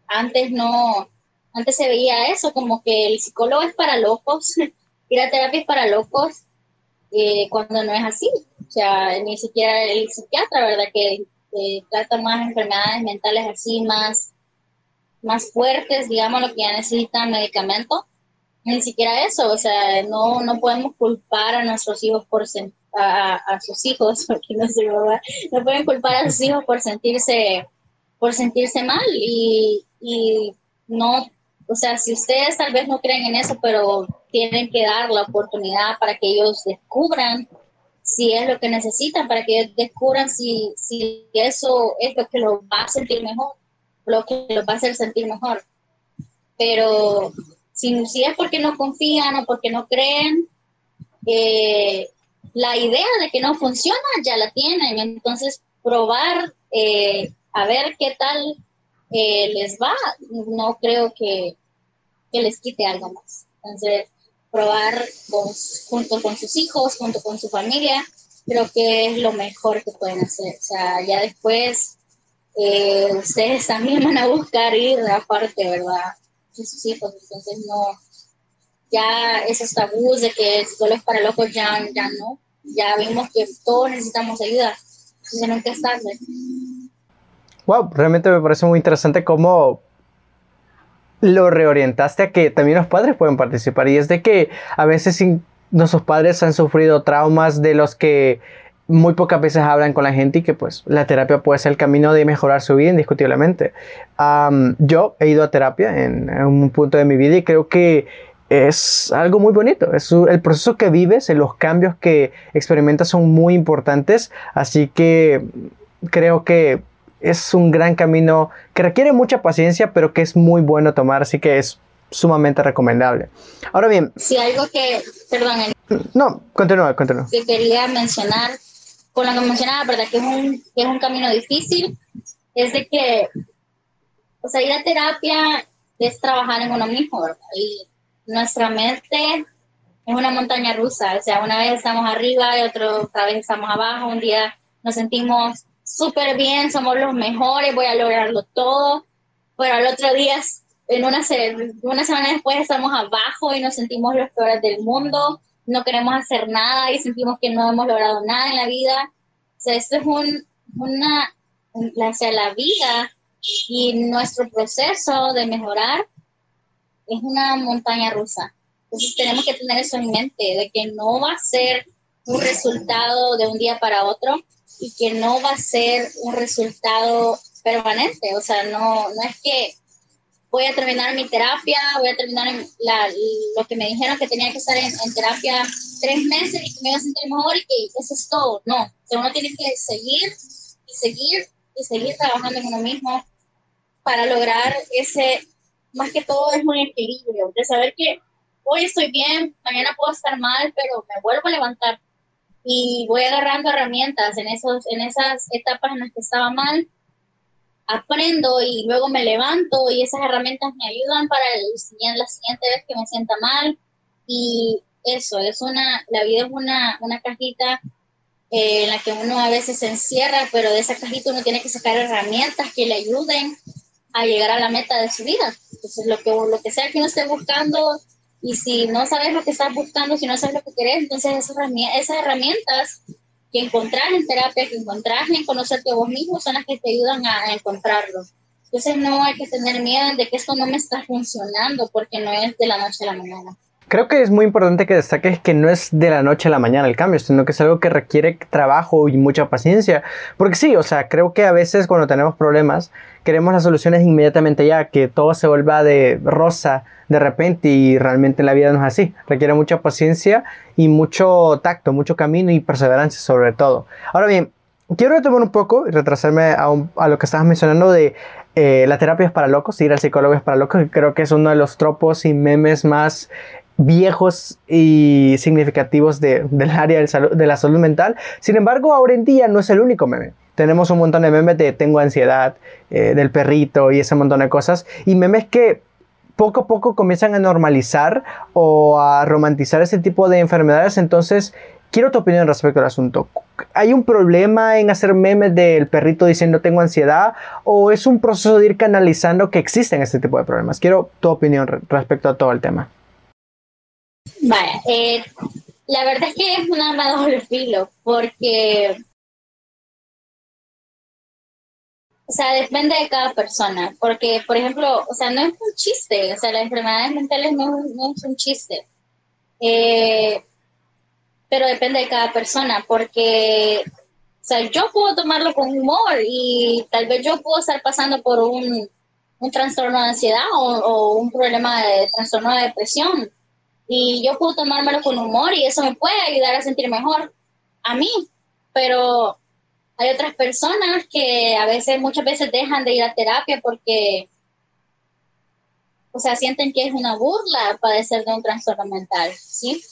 antes no, antes se veía eso, como que el psicólogo es para locos, y la terapia es para locos, eh, cuando no es así. O sea, ni siquiera el psiquiatra, ¿verdad? Que trata más enfermedades mentales así, más, más fuertes, digamos, lo que ya necesitan medicamento. Ni siquiera eso, o sea, no, no podemos culpar a nuestros hijos por a, a sus hijos, porque no no pueden culpar a sus hijos por sentirse por sentirse mal y, no, o sea, si ustedes tal vez no creen en eso, pero tienen que dar la oportunidad para que ellos descubran si es lo que necesitan, para que ellos descubran si, si eso es lo que los va a sentir mejor, lo que los va a hacer sentir mejor. Pero si, si es porque no confían o porque no creen, eh, la idea de que no funciona ya la tienen, entonces probar eh, a ver qué tal eh, les va, no creo que, les quite algo más. Entonces, probar junto con sus hijos, junto con su familia, creo que es lo mejor que pueden hacer. O sea, ya después eh, ustedes también van a buscar ir aparte, ¿verdad? De sus hijos. Entonces, no, ya esos tabús de que solo es para locos ya, ya no. Ya vimos que todos necesitamos ayuda. Entonces, nunca es tarde. Wow, realmente me parece muy interesante cómo lo reorientaste a que también los padres pueden participar. Y es de que a veces nuestros padres han sufrido traumas de los que muy pocas veces hablan con la gente y que pues la terapia puede ser el camino de mejorar su vida indiscutiblemente. yo he ido a terapia en, un punto de mi vida y creo que es algo muy bonito. Es el proceso que vives, los cambios que experimentas son muy importantes. Así que creo que es un gran camino que requiere mucha paciencia, pero que es muy bueno tomar, así que es sumamente recomendable. Ahora bien. Si algo que, perdón. No, continúa, continúa. Que quería mencionar, con lo que mencionaba, ¿verdad? Que es un, que es un camino difícil, es de que, o sea, ir a terapia es trabajar en uno mismo, ¿verdad? Y nuestra mente es una montaña rusa, o sea, una vez estamos arriba y otra vez estamos abajo, un día nos sentimos súper bien, somos los mejores, voy a lograrlo todo, pero al otro día, en una, una semana después, estamos abajo y nos sentimos los peores del mundo, no queremos hacer nada y sentimos que no hemos logrado nada en la vida. O sea, esto es un, una, o sea, la vida y nuestro proceso de mejorar es una montaña rusa. Entonces tenemos que tener eso en mente, de que no va a ser un resultado de un día para otro, y que no va a ser un resultado permanente. O sea, no, no es que voy a terminar mi terapia, voy a terminar la, lo que me dijeron que tenía que estar en, terapia tres meses y que me iba a sentir mejor y que eso es todo. No, o sea, uno tiene que seguir y seguir y seguir trabajando en uno mismo para lograr ese, más que todo es un equilibrio, de saber que hoy estoy bien, mañana puedo estar mal, pero me vuelvo a levantar y voy agarrando herramientas en, esos, en esas etapas en las que estaba mal, aprendo y luego me levanto y esas herramientas me ayudan para el, la siguiente vez que me sienta mal y eso, es una, la vida es una, una cajita eh, en la que uno a veces se encierra, pero de esa cajita uno tiene que sacar herramientas que le ayuden a llegar a la meta de su vida. Entonces, lo que, lo que sea que uno esté buscando, y si no sabes lo que estás buscando, si no sabes lo que quieres, entonces esas herramientas que encontrás en terapia, que encontrás en conocerte vos mismo, son las que te ayudan a, encontrarlo. Entonces no hay que tener miedo de que esto no me está funcionando porque no es de la noche a la mañana. Creo que es muy importante que destaques que no es de la noche a la mañana el cambio, sino que es algo que requiere trabajo y mucha paciencia. Porque sí, o sea, creo que a veces cuando tenemos problemas queremos las soluciones inmediatamente ya, que todo se vuelva de rosa de repente y realmente la vida no es así. Requiere mucha paciencia y mucho tacto, mucho camino y perseverancia sobre todo. Ahora bien, quiero retomar un poco y retrasarme a, a lo que estabas mencionando de eh, la terapia es para locos, ir al psicólogo es para locos, creo que es uno de los tropos y memes más viejos y significativos de, del área de la salud mental. Sin embargo, ahora en día no es el único meme. Tenemos un montón de memes de tengo ansiedad, eh, del perrito y ese montón de cosas. Y memes que poco a poco comienzan a normalizar o a romantizar ese tipo de enfermedades. Entonces, quiero tu opinión respecto al asunto. ¿Hay un problema en hacer memes del perrito diciendo tengo ansiedad o es un proceso de ir canalizando que existen este tipo de problemas? Quiero tu opinión respecto a todo el tema. Vaya, eh, la verdad es que es un arma de doble filo, porque, o sea, depende de cada persona, porque, por ejemplo, o sea, no es un chiste, o sea, las enfermedades mentales no, no es un chiste, eh, pero depende de cada persona, porque, o sea, yo puedo tomarlo con humor y tal vez yo puedo estar pasando por un, un trastorno de ansiedad o, o un problema de trastorno de depresión. Y yo puedo tomármelo con humor y eso me puede ayudar a sentir mejor a mí, pero hay otras personas que a veces, muchas veces dejan de ir a terapia porque, o sea, sienten que es una burla padecer de un trastorno mental, ¿sí?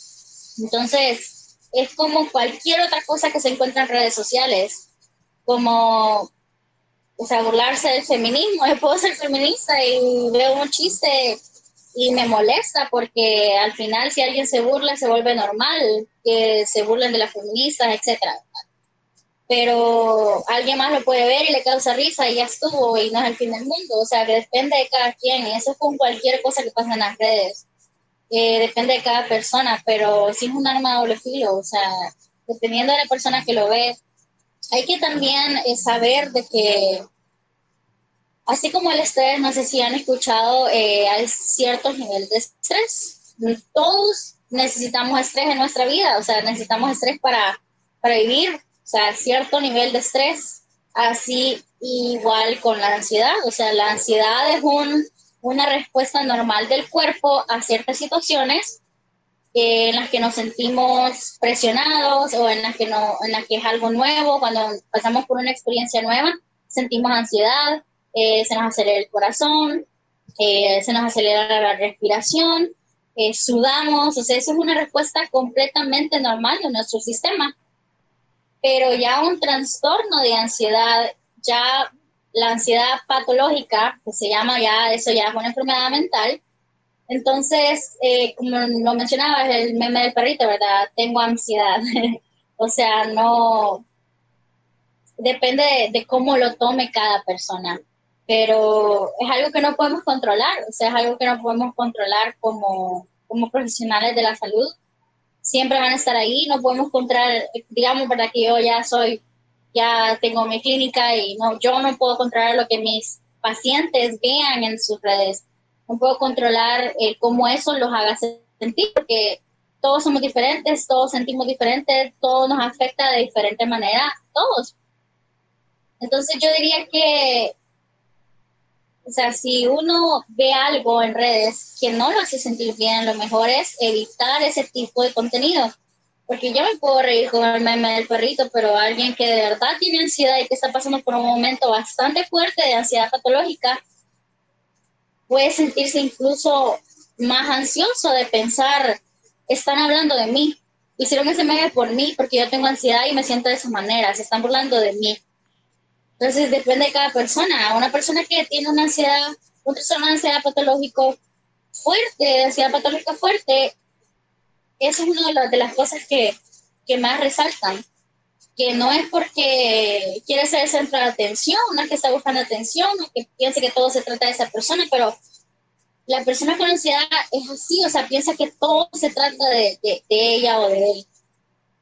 Entonces, es como cualquier otra cosa que se encuentra en redes sociales, como, o sea, burlarse del feminismo. Yo puedo ser feminista y veo un chiste y me molesta porque al final si alguien se burla se vuelve normal que se burlen de las feministas, etcétera. Pero alguien más lo puede ver y le causa risa y ya estuvo y no es el fin del mundo. O sea, que depende de cada quien y eso es con cualquier cosa que pasa en las redes. Eh, depende de cada persona, pero sí es un arma de doble filo. O sea, dependiendo de la persona que lo ve, hay que también eh, saber de que Así como el estrés, no sé si han escuchado, eh, hay ciertos niveles de estrés. Todos necesitamos estrés en nuestra vida, o sea, necesitamos estrés para, para vivir, o sea, cierto nivel de estrés. Así igual con la ansiedad, o sea, la ansiedad es un, una respuesta normal del cuerpo a ciertas situaciones eh, en las que nos sentimos presionados o en las que no, en las que es algo nuevo, cuando pasamos por una experiencia nueva, sentimos ansiedad, eh, se nos acelera el corazón, eh, se nos acelera la respiración, eh, sudamos, o sea, eso es una respuesta completamente normal de nuestro sistema. Pero ya un trastorno de ansiedad, ya la ansiedad patológica, que se llama ya, eso ya es una enfermedad mental, entonces, como lo mencionaba, el meme del perrito, ¿verdad? Tengo ansiedad. o sea, no. Depende de, cómo lo tome cada persona pero es algo que no podemos controlar, o sea, es algo que no podemos controlar como, como profesionales de la salud. Siempre van a estar ahí, no podemos controlar, digamos, ¿verdad? Que yo ya soy, ya tengo mi clínica y no, yo no puedo controlar lo que mis pacientes vean en sus redes. No puedo controlar el cómo eso los haga sentir, porque todos somos diferentes, todos sentimos diferentes, todo nos afecta de diferente manera, todos. Entonces yo diría que o sea, si uno ve algo en redes que no lo hace sentir bien, lo mejor es evitar ese tipo de contenido. Porque yo me puedo reír con el meme del perrito, pero alguien que de verdad tiene ansiedad y que está pasando por un momento bastante fuerte de ansiedad patológica, puede sentirse incluso más ansioso de pensar, están hablando de mí, hicieron ese meme por mí porque yo tengo ansiedad y me siento de esa manera, se están burlando de mí. Entonces depende de cada persona. Una persona que tiene una ansiedad, un trastorno de ansiedad patológico fuerte, de ansiedad patológica fuerte, eso es una de, las cosas que, que, más resaltan. Que no es porque quiere ser el centro de atención, no es que está buscando atención, no es que piense que todo se trata de esa persona, pero la persona con ansiedad es así, o sea, piensa que todo se trata de, de, de ella o de él.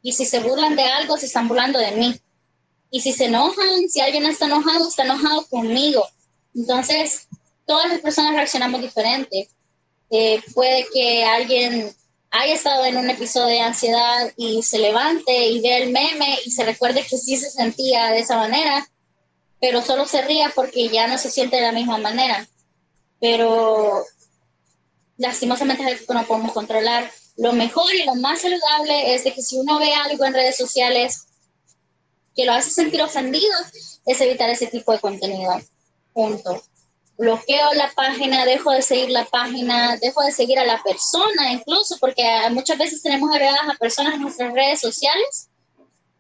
Y si se burlan de algo, se están burlando de mí. Y si se enojan, si alguien está enojado, está enojado conmigo. Entonces, todas las personas reaccionamos diferente. Eh, puede que alguien haya estado en un episodio de ansiedad y se levante y ve el meme y se recuerde que sí se sentía de esa manera, pero solo se ría porque ya no se siente de la misma manera. Pero lastimosamente es algo que no podemos controlar. Lo mejor y lo más saludable es de que si uno ve algo en redes sociales que lo hace sentir ofendido, es evitar ese tipo de contenido. Punto bloqueo la página, dejo de seguir la página, dejo de seguir a la persona incluso, porque muchas veces tenemos agregadas a personas en nuestras redes sociales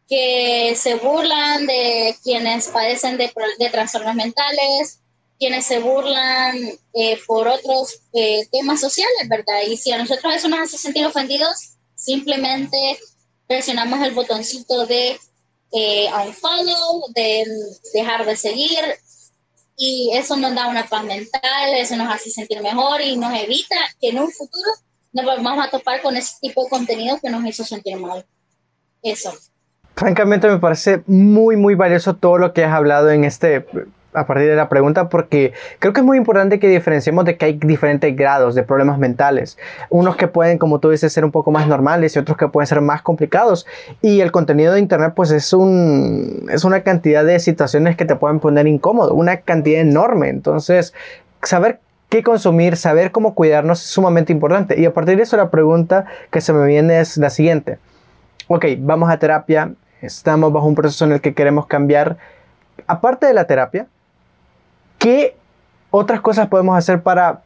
que se burlan de quienes padecen de, de trastornos mentales, quienes se burlan eh, por otros eh, temas sociales, ¿verdad? Y si a nosotros eso nos hace sentir ofendidos, simplemente presionamos el botoncito de eh, unfollow, de dejar de seguir, y eso nos da una paz mental, eso nos hace sentir mejor y nos evita que en un futuro nos vamos a topar con ese tipo de contenido que nos hizo sentir mal. Eso. Francamente me parece muy, muy valioso todo lo que has hablado en este a partir de la pregunta porque creo que es muy importante que diferenciemos de que hay diferentes grados de problemas mentales. Unos que pueden, como tú dices, ser un poco más normales y otros que pueden ser más complicados. Y el contenido de Internet pues es, un, es una cantidad de situaciones que te pueden poner incómodo, una cantidad enorme. Entonces, saber qué consumir, saber cómo cuidarnos es sumamente importante. Y a partir de eso la pregunta que se me viene es la siguiente. Ok, vamos a terapia, estamos bajo un proceso en el que queremos cambiar. Aparte de la terapia, ¿Qué otras cosas podemos hacer para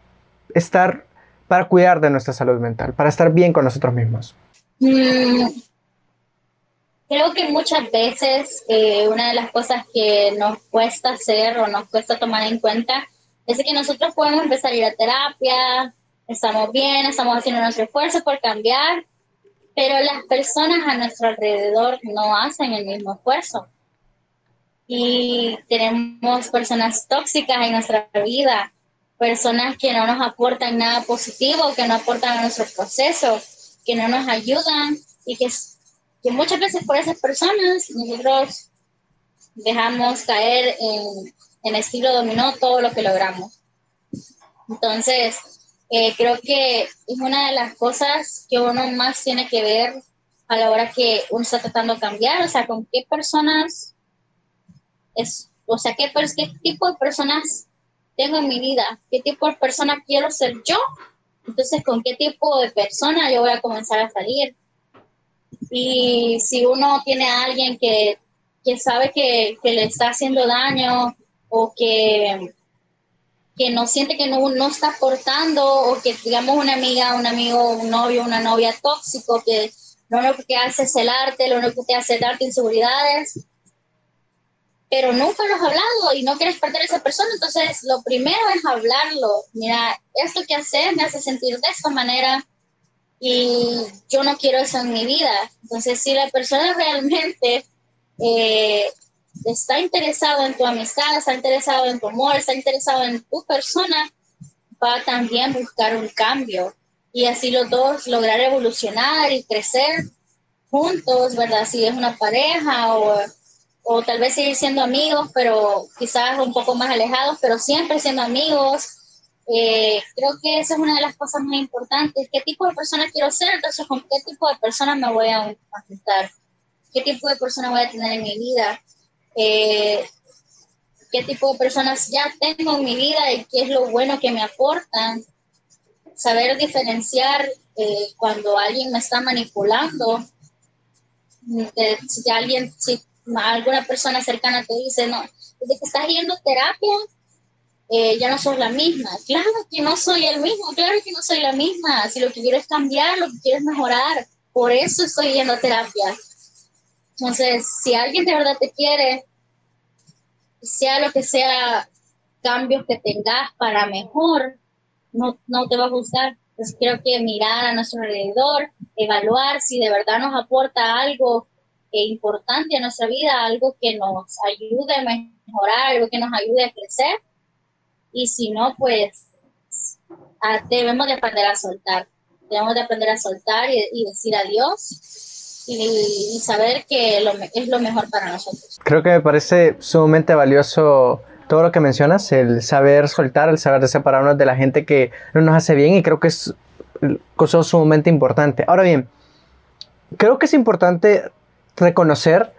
estar, para cuidar de nuestra salud mental, para estar bien con nosotros mismos? Mm, creo que muchas veces eh, una de las cosas que nos cuesta hacer o nos cuesta tomar en cuenta es que nosotros podemos empezar a ir a terapia, estamos bien, estamos haciendo nuestro esfuerzo por cambiar, pero las personas a nuestro alrededor no hacen el mismo esfuerzo y tenemos personas tóxicas en nuestra vida, personas que no nos aportan nada positivo, que no aportan a nuestro proceso, que no nos ayudan y que, que muchas veces por esas personas nosotros dejamos caer en, en estilo dominó todo lo que logramos. Entonces, eh, creo que es una de las cosas que uno más tiene que ver a la hora que uno está tratando de cambiar, o sea, con qué personas es, o sea, ¿qué, qué tipo de personas tengo en mi vida, qué tipo de persona quiero ser yo, entonces con qué tipo de persona yo voy a comenzar a salir. Y si uno tiene a alguien que, que sabe que, que, le está haciendo daño o que, que no siente que no, no está aportando o que digamos una amiga, un amigo, un novio, una novia tóxico que lo único que hace es celarte, lo único que hace es darte inseguridades, pero nunca lo has hablado y no quieres perder a esa persona, entonces lo primero es hablarlo. Mira, esto que haces me hace sentir de esta manera y yo no quiero eso en mi vida. Entonces, si la persona realmente eh, está interesado en tu amistad, está interesado en tu amor, está interesado en tu persona, va a también buscar un cambio y así los dos lograr evolucionar y crecer juntos, ¿verdad? Si es una pareja o o tal vez seguir siendo amigos, pero quizás un poco más alejados, pero siempre siendo amigos. Eh, creo que esa es una de las cosas más importantes. ¿Qué tipo de persona quiero ser? Entonces, ¿con qué tipo de persona me voy a afectar? ¿Qué tipo de persona voy a tener en mi vida? Eh, ¿Qué tipo de personas ya tengo en mi vida y qué es lo bueno que me aportan? Saber diferenciar eh, cuando alguien me está manipulando. si alguien, si alguna persona cercana te dice, no, desde que estás yendo a terapia, eh, ya no sos la misma. Claro que no soy el mismo, claro que no soy la misma. Si lo que quiero es cambiar, lo que quiero es mejorar, por eso estoy yendo a terapia. Entonces, si alguien de verdad te quiere, sea lo que sea cambios que tengas para mejor, no, no te va a gustar. Entonces, creo que mirar a nuestro alrededor, evaluar si de verdad nos aporta algo importante en nuestra vida, algo que nos ayude a mejorar, algo que nos ayude a crecer. Y si no, pues debemos de aprender a soltar. Debemos de aprender a soltar y, decir adiós y, saber que es lo mejor para nosotros. Creo que me parece sumamente valioso todo lo que mencionas, el saber soltar, el saber separarnos de la gente que no nos hace bien y creo que es cosa sumamente importante. Ahora bien, creo que es importante reconocer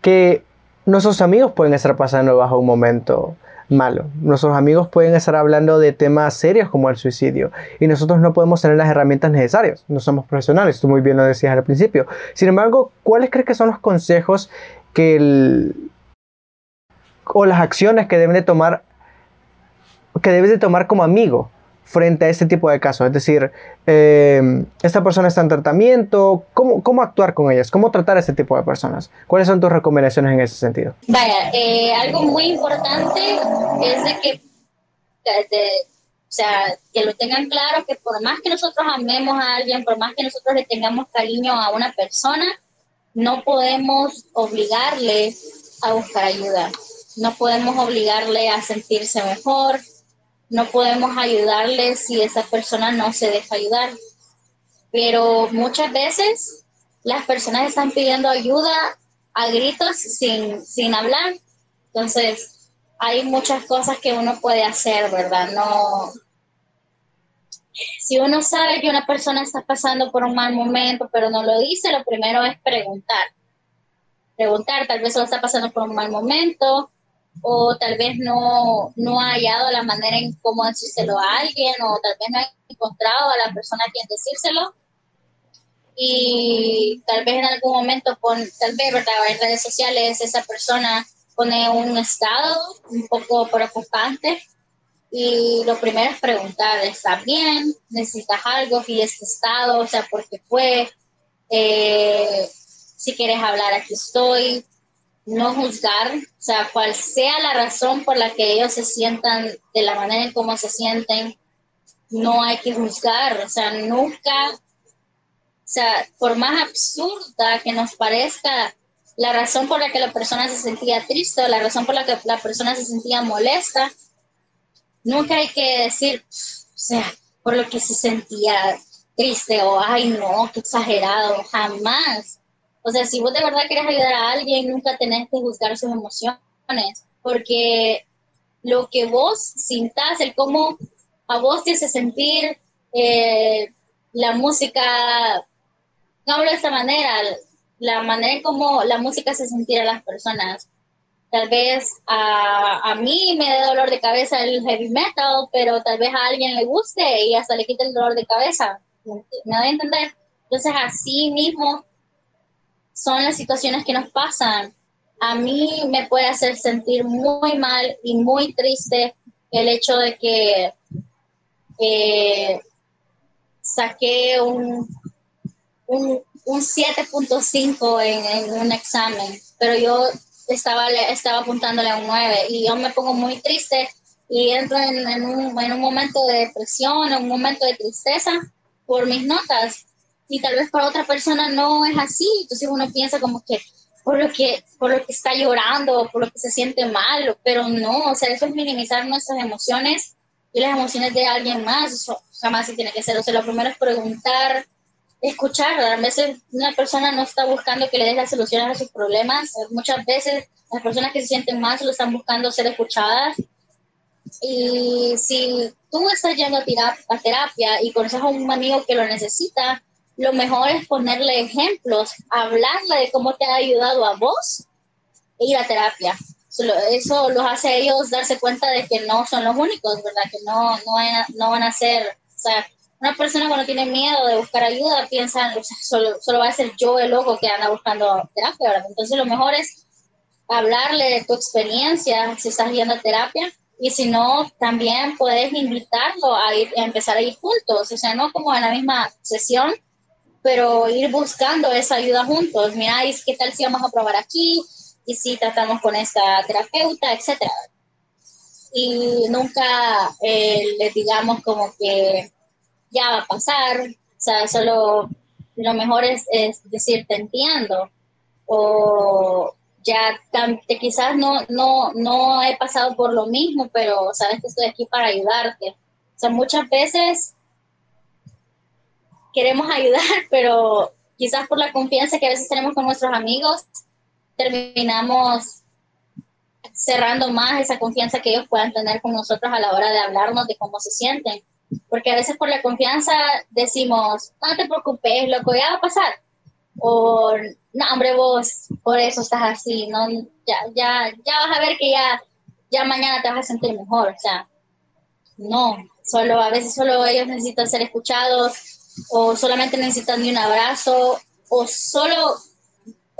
que nuestros amigos pueden estar pasando bajo un momento malo. Nuestros amigos pueden estar hablando de temas serios como el suicidio y nosotros no podemos tener las herramientas necesarias. No somos profesionales, tú muy bien lo decías al principio. Sin embargo, ¿cuáles crees que son los consejos que el, o las acciones que deben de tomar que debes de tomar como amigo frente a este tipo de casos. Es decir, eh, esta persona está en tratamiento, ¿cómo, ¿cómo, actuar con ellas? ¿Cómo tratar a este tipo de personas? ¿Cuáles son tus recomendaciones en ese sentido? Vaya, eh, algo muy importante es de que, o sea, que lo tengan claro, que por más que nosotros amemos a alguien, por más que nosotros le tengamos cariño a una persona, no podemos obligarle a buscar ayuda. No podemos obligarle a sentirse mejor, no podemos ayudarle si esa persona no se deja ayudar. Pero muchas veces las personas están pidiendo ayuda a gritos sin, sin hablar. Entonces, hay muchas cosas que uno puede hacer, ¿verdad? No. Si uno sabe que una persona está pasando por un mal momento, pero no lo dice, lo primero es preguntar. Preguntar, tal vez lo está pasando por un mal momento, o tal vez no, no ha hallado la manera en cómo decírselo a alguien o tal vez no ha encontrado a la persona a quien decírselo y tal vez en algún momento con tal vez verdad en redes sociales esa persona pone un estado un poco preocupante y lo primero es preguntar ¿estás bien? ¿necesitas algo? ¿y este estado? o sea ¿por qué fue? Eh, si quieres hablar aquí estoy no juzgar, o sea, cual sea la razón por la que ellos se sientan de la manera en cómo se sienten, no hay que juzgar, o sea, nunca, o sea, por más absurda que nos parezca la razón por la que la persona se sentía triste o la razón por la que la persona se sentía molesta, nunca hay que decir, o sea, por lo que se sentía triste o, ay, no, qué exagerado, jamás. O sea, si vos de verdad quieres ayudar a alguien, nunca tenés que juzgar sus emociones, porque lo que vos sintas, el cómo a vos te hace sentir eh, la música, no hablo de esta manera, la manera en cómo la música hace sentir a las personas. Tal vez a, a mí me dé dolor de cabeza el heavy metal, pero tal vez a alguien le guste y hasta le quite el dolor de cabeza. ¿Me da a entender? Entonces, así mismo son las situaciones que nos pasan. A mí me puede hacer sentir muy mal y muy triste el hecho de que eh, saqué un, un, 7.5 en, un examen, pero yo estaba, estaba apuntándole a un 9 y yo me pongo muy triste y entro en, en, un, en un momento de depresión, en un momento de tristeza por mis notas y tal vez para otra persona no es así, entonces uno piensa como que por lo que, por lo que está llorando, por lo que se siente mal, pero no, o sea, eso es minimizar nuestras emociones y las emociones de alguien más, eso jamás se tiene que hacer, o sea, lo primero es preguntar, escuchar, a veces una persona no está buscando que le des las soluciones a sus problemas, muchas veces las personas que se sienten mal lo están buscando ser escuchadas y si tú estás yendo a terapia y conoces a un amigo que lo necesita, lo mejor es ponerle ejemplos, hablarle de cómo te ha ayudado a vos e ir a terapia. Eso los hace a ellos darse cuenta de que no son los únicos, ¿verdad? Que no, no, van, a, no van a ser, o sea, una persona cuando tiene miedo de buscar ayuda piensa, o sea, solo, solo va a ser yo el loco que anda buscando terapia, ¿verdad? Entonces lo mejor es hablarle de tu experiencia si estás yendo a terapia y si no, también puedes invitarlo a, ir, a empezar a ir juntos, o sea, no como en la misma sesión, pero ir buscando esa ayuda juntos. Mira, ¿qué tal si vamos a probar aquí? Y si tratamos con esta terapeuta, etcétera. Y nunca eh, les digamos como que ya va a pasar, o sea, solo lo mejor es, decir, te entiendo, o ya quizás no, no, no he pasado por lo mismo, pero sabes que estoy aquí para ayudarte. O sea, muchas veces queremos ayudar, pero quizás por la confianza que a veces tenemos con nuestros amigos, terminamos cerrando más esa confianza que ellos puedan tener con nosotros a la hora de hablarnos de cómo se sienten. Porque a veces por la confianza decimos, no te preocupes, loco, ya va a pasar. O, no, hombre, vos por eso estás así, ¿no? Ya, ya, ya vas a ver que ya, ya mañana te vas a sentir mejor. O sea, no, solo a veces solo ellos necesitan ser escuchados o solamente necesitan de un abrazo o solo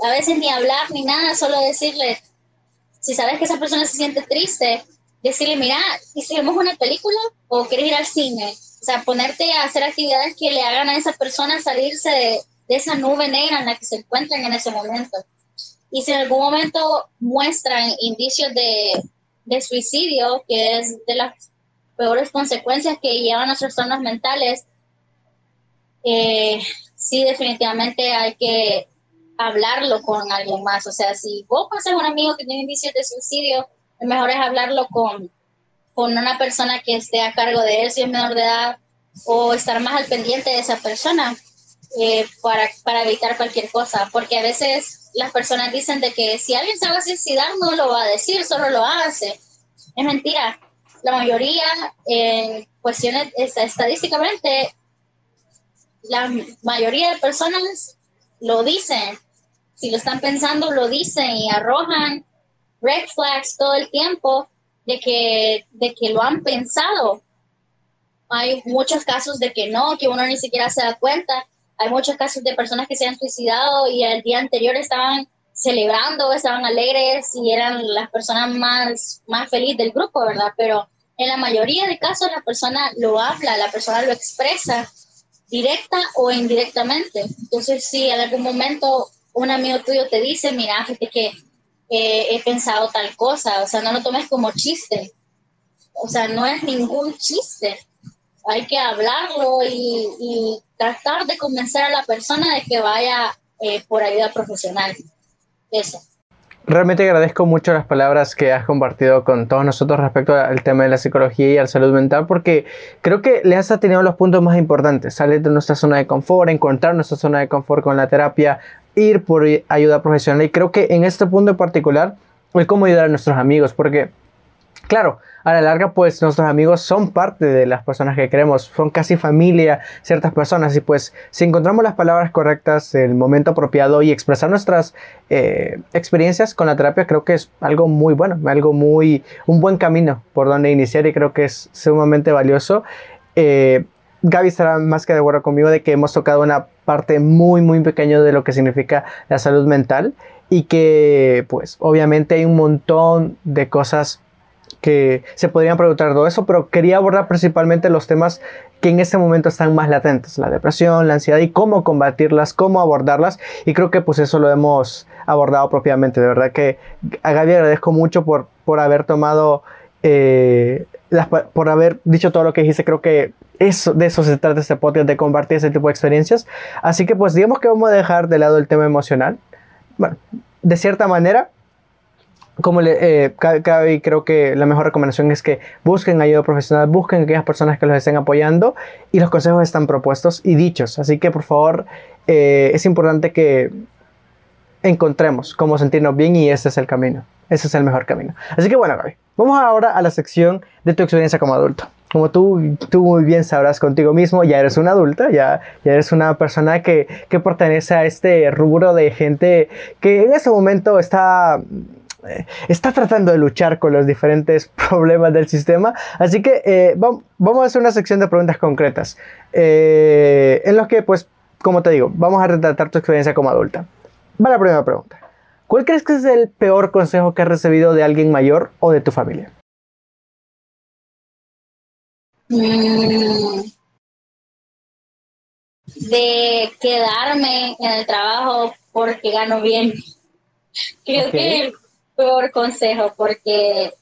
a veces ni hablar ni nada, solo decirle, si sabes que esa persona se siente triste, decirle, mira, ¿y si vemos una película o quieres ir al cine? O sea, ponerte a hacer actividades que le hagan a esa persona salirse de, esa nube negra en la que se encuentran en ese momento. Y si en algún momento muestran indicios de, suicidio, que es de las peores consecuencias que llevan a trastornos mentales, eh, sí, definitivamente hay que hablarlo con alguien más. O sea, si vos pasas un amigo que tiene indicios de suicidio, lo mejor es hablarlo con, con una persona que esté a cargo de él si es menor de edad o estar más al pendiente de esa persona eh, para, para evitar cualquier cosa. Porque a veces las personas dicen de que si alguien se va a suicidar no lo va a decir, solo lo hace. Es mentira. La mayoría, en cuestiones estadísticamente, la mayoría de personas lo dicen si lo están pensando, lo dicen y arrojan red flags todo el tiempo de que, de que lo han pensado. Hay muchos casos de que no, que uno ni siquiera se da cuenta. Hay muchos casos de personas que se han suicidado y el día anterior estaban celebrando, estaban alegres y eran las personas más, más felices del grupo, ¿verdad? Pero en la mayoría de casos la persona lo habla, la persona lo expresa directa o indirectamente. Entonces, si en algún momento un amigo tuyo te dice, mira, fíjate que he pensado tal cosa, o sea, no lo tomes como chiste, o sea, no es ningún chiste, hay que hablarlo y, tratar de convencer a la persona de que vaya eh, por ayuda profesional. Eso. Realmente agradezco mucho las palabras que has compartido con todos nosotros respecto al tema de la psicología y la salud mental, porque creo que le has atendido los puntos más importantes. Salir de nuestra zona de confort, encontrar nuestra zona de confort con la terapia, ir por ayuda profesional. Y creo que en este punto en particular, es cómo ayudar a nuestros amigos, porque, claro, a la larga, pues nuestros amigos son parte de las personas que queremos, son casi familia, ciertas personas. Y pues, si encontramos las palabras correctas, el momento apropiado y expresar nuestras eh, experiencias con la terapia, creo que es algo muy bueno, algo muy, un buen camino por donde iniciar y creo que es sumamente valioso. Eh, Gaby estará más que de acuerdo conmigo de que hemos tocado una parte muy, muy pequeña de lo que significa la salud mental y que, pues, obviamente hay un montón de cosas que se podrían preguntar todo eso, pero quería abordar principalmente los temas que en este momento están más latentes, la depresión, la ansiedad y cómo combatirlas, cómo abordarlas y creo que pues eso lo hemos abordado propiamente, de verdad que a Gaby agradezco mucho por, por haber tomado, eh, por haber dicho todo lo que dijiste, creo que eso, de eso se trata este podcast, de compartir ese tipo de experiencias. Así que pues digamos que vamos a dejar de lado el tema emocional. Bueno, de cierta manera, como le, eh, creo que la mejor recomendación es que busquen ayuda profesional, busquen aquellas personas que los estén apoyando y los consejos están propuestos y dichos. Así que por favor, eh, es importante que encontremos cómo sentirnos bien y ese es el camino. Ese es el mejor camino. Así que bueno, Gaby, vamos ahora a la sección de tu experiencia como adulto como tú, tú muy bien sabrás contigo mismo, ya eres una adulta, ya, ya eres una persona que, que pertenece a este rubro de gente que en este momento está eh, está tratando de luchar con los diferentes problemas del sistema. Así que eh, vamos a hacer una sección de preguntas concretas. Eh, en los que, pues, como te digo, vamos a retratar tu experiencia como adulta. Va la primera pregunta. ¿Cuál crees que es el peor consejo que has recibido de alguien mayor o de tu familia? Mm. de quedarme en el trabajo porque gano bien. Creo que el peor consejo porque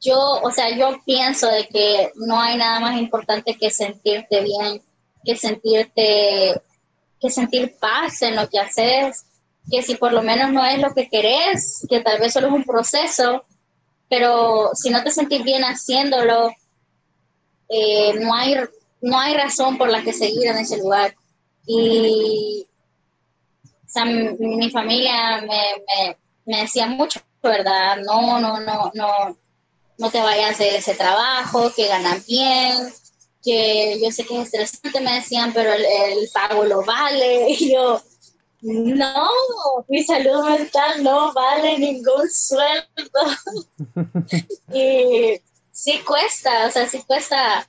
yo, o sea, yo pienso de que no hay nada más importante que sentirte bien, que sentirte, que sentir paz en lo que haces, que si por lo menos no es lo que querés, que tal vez solo es un proceso, pero si no te sentís bien haciéndolo, eh, no, hay, no hay razón por la que seguir en ese lugar. Y mi, familia me, me decía mucho, ¿verdad? No, no, no, no, no te vayas a hacer ese trabajo, que ganan bien, que yo sé que es estresante, me decían, pero el, el pago lo vale. Y yo, no, mi salud mental no vale ningún sueldo. y sí cuesta, o sea, sí cuesta,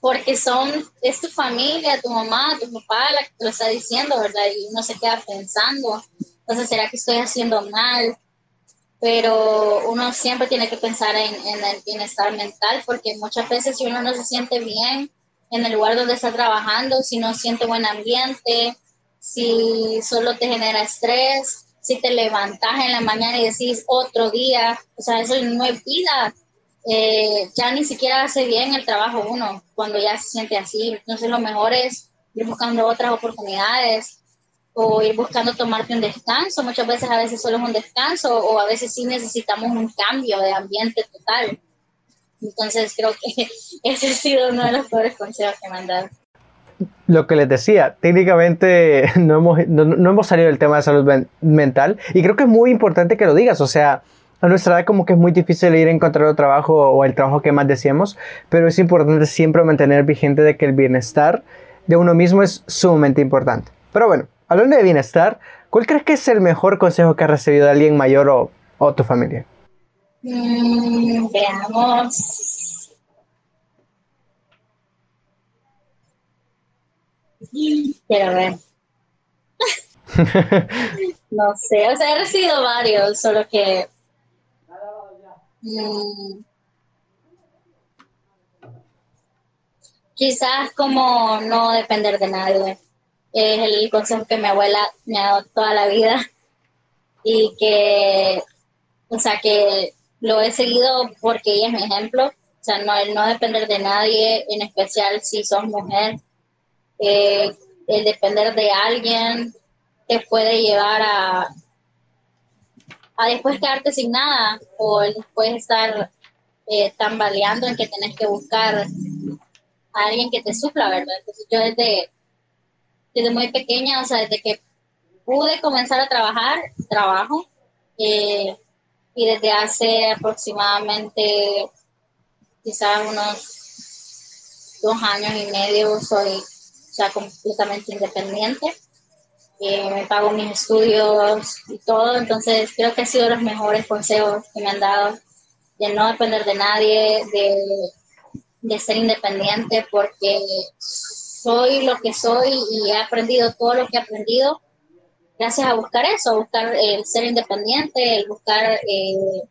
porque son, es tu familia, tu mamá, tu papá la que te lo está diciendo, ¿verdad? Y uno se queda pensando, entonces, ¿será que estoy haciendo mal? Pero uno siempre tiene que pensar en, el bienestar mental, porque muchas veces si uno no se siente bien en el lugar donde está trabajando, si no siente buen ambiente, si solo te genera estrés, si te levantas en la mañana y decís otro día, o sea, eso no es vida. Eh, ya ni siquiera hace bien el trabajo uno cuando ya se siente así. Entonces lo mejor es ir buscando otras oportunidades o ir buscando tomarte un descanso. Muchas veces a veces solo es un descanso o a veces sí necesitamos un cambio de ambiente total. Entonces creo que ese ha sido uno de los peores consejos que me han dado lo que les decía, técnicamente no hemos, no, hemos salido del tema de salud mental y creo que es muy importante que lo digas, o sea, a nuestra edad como que es muy difícil ir a encontrar otro trabajo o el trabajo que más deseamos, pero es importante siempre mantener vigente de que el bienestar de uno mismo es sumamente importante. Pero bueno, hablando de bienestar, ¿cuál crees que es el mejor consejo que has recibido de alguien mayor o, o tu familia? Mm, veamos. Quiero ver. no sé, o sea, he recibido varios, solo que... Mm, quizás como no depender de nadie. Es el consejo que mi abuela me ha dado toda la vida y que, o sea, que lo he seguido porque ella es mi ejemplo. O sea, no, el no depender de nadie, en especial si sos mujer, eh, el depender de alguien te puede llevar a, a después quedarte sin nada o después estar eh, tambaleando en que tenés que buscar a alguien que te supla, ¿verdad? Entonces yo desde, desde muy pequeña, o sea, desde que pude comenzar a trabajar, trabajo, eh, y desde hace aproximadamente quizás unos dos años y medio soy completamente independiente. Eh, me pago mis estudios y todo, entonces creo que ha sido los mejores consejos que me han dado de no depender de nadie, de, de ser independiente, porque soy lo que soy y he aprendido todo lo que he aprendido gracias a buscar eso, buscar el ser independiente, el buscar, eh,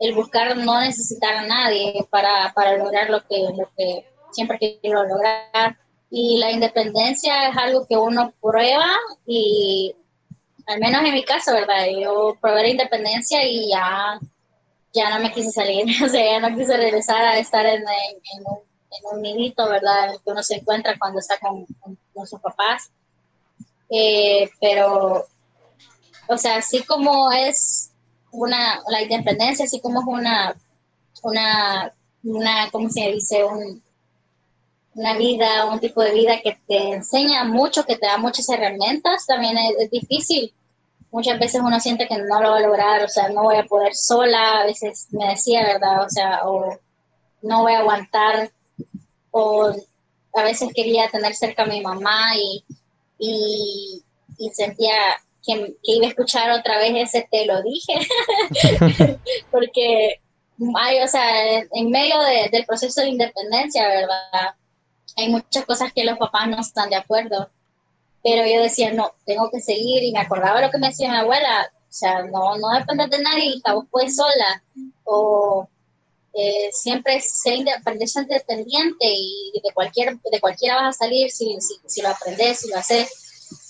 el buscar no necesitar a nadie para, para lograr lo que, lo que siempre quiero lograr. Y la independencia es algo que uno prueba y al menos en mi caso, ¿verdad? Yo probé la independencia y ya, ya no me quise salir, o sea, ya no quise regresar a estar en, en, un, en un, nidito, ¿verdad? Que uno se encuentra cuando está con, con, sus papás. Eh, pero, o sea, así como es una, la independencia, así como es una, una, una ¿cómo se dice? Un, una vida, un tipo de vida que te enseña mucho, que te da muchas herramientas, también es, difícil. Muchas veces uno siente que no lo va a lograr, o sea, no voy a poder sola, a veces me decía, ¿verdad? O sea, o no voy a aguantar, o a veces quería tener cerca a mi mamá y, y, sentía que, iba a escuchar otra vez ese te lo dije, porque hay, o sea, en medio del proceso de independencia, ¿verdad? Hay muchas cosas que los papás no están de acuerdo, pero yo decía, no, tengo que seguir y me acordaba lo que me decía mi abuela, o sea, no, no depende de nadie, hija, vos puedes sola, o eh, siempre ser independiente y de, cualquier, de cualquiera vas a salir si, si, lo aprendes, si lo haces.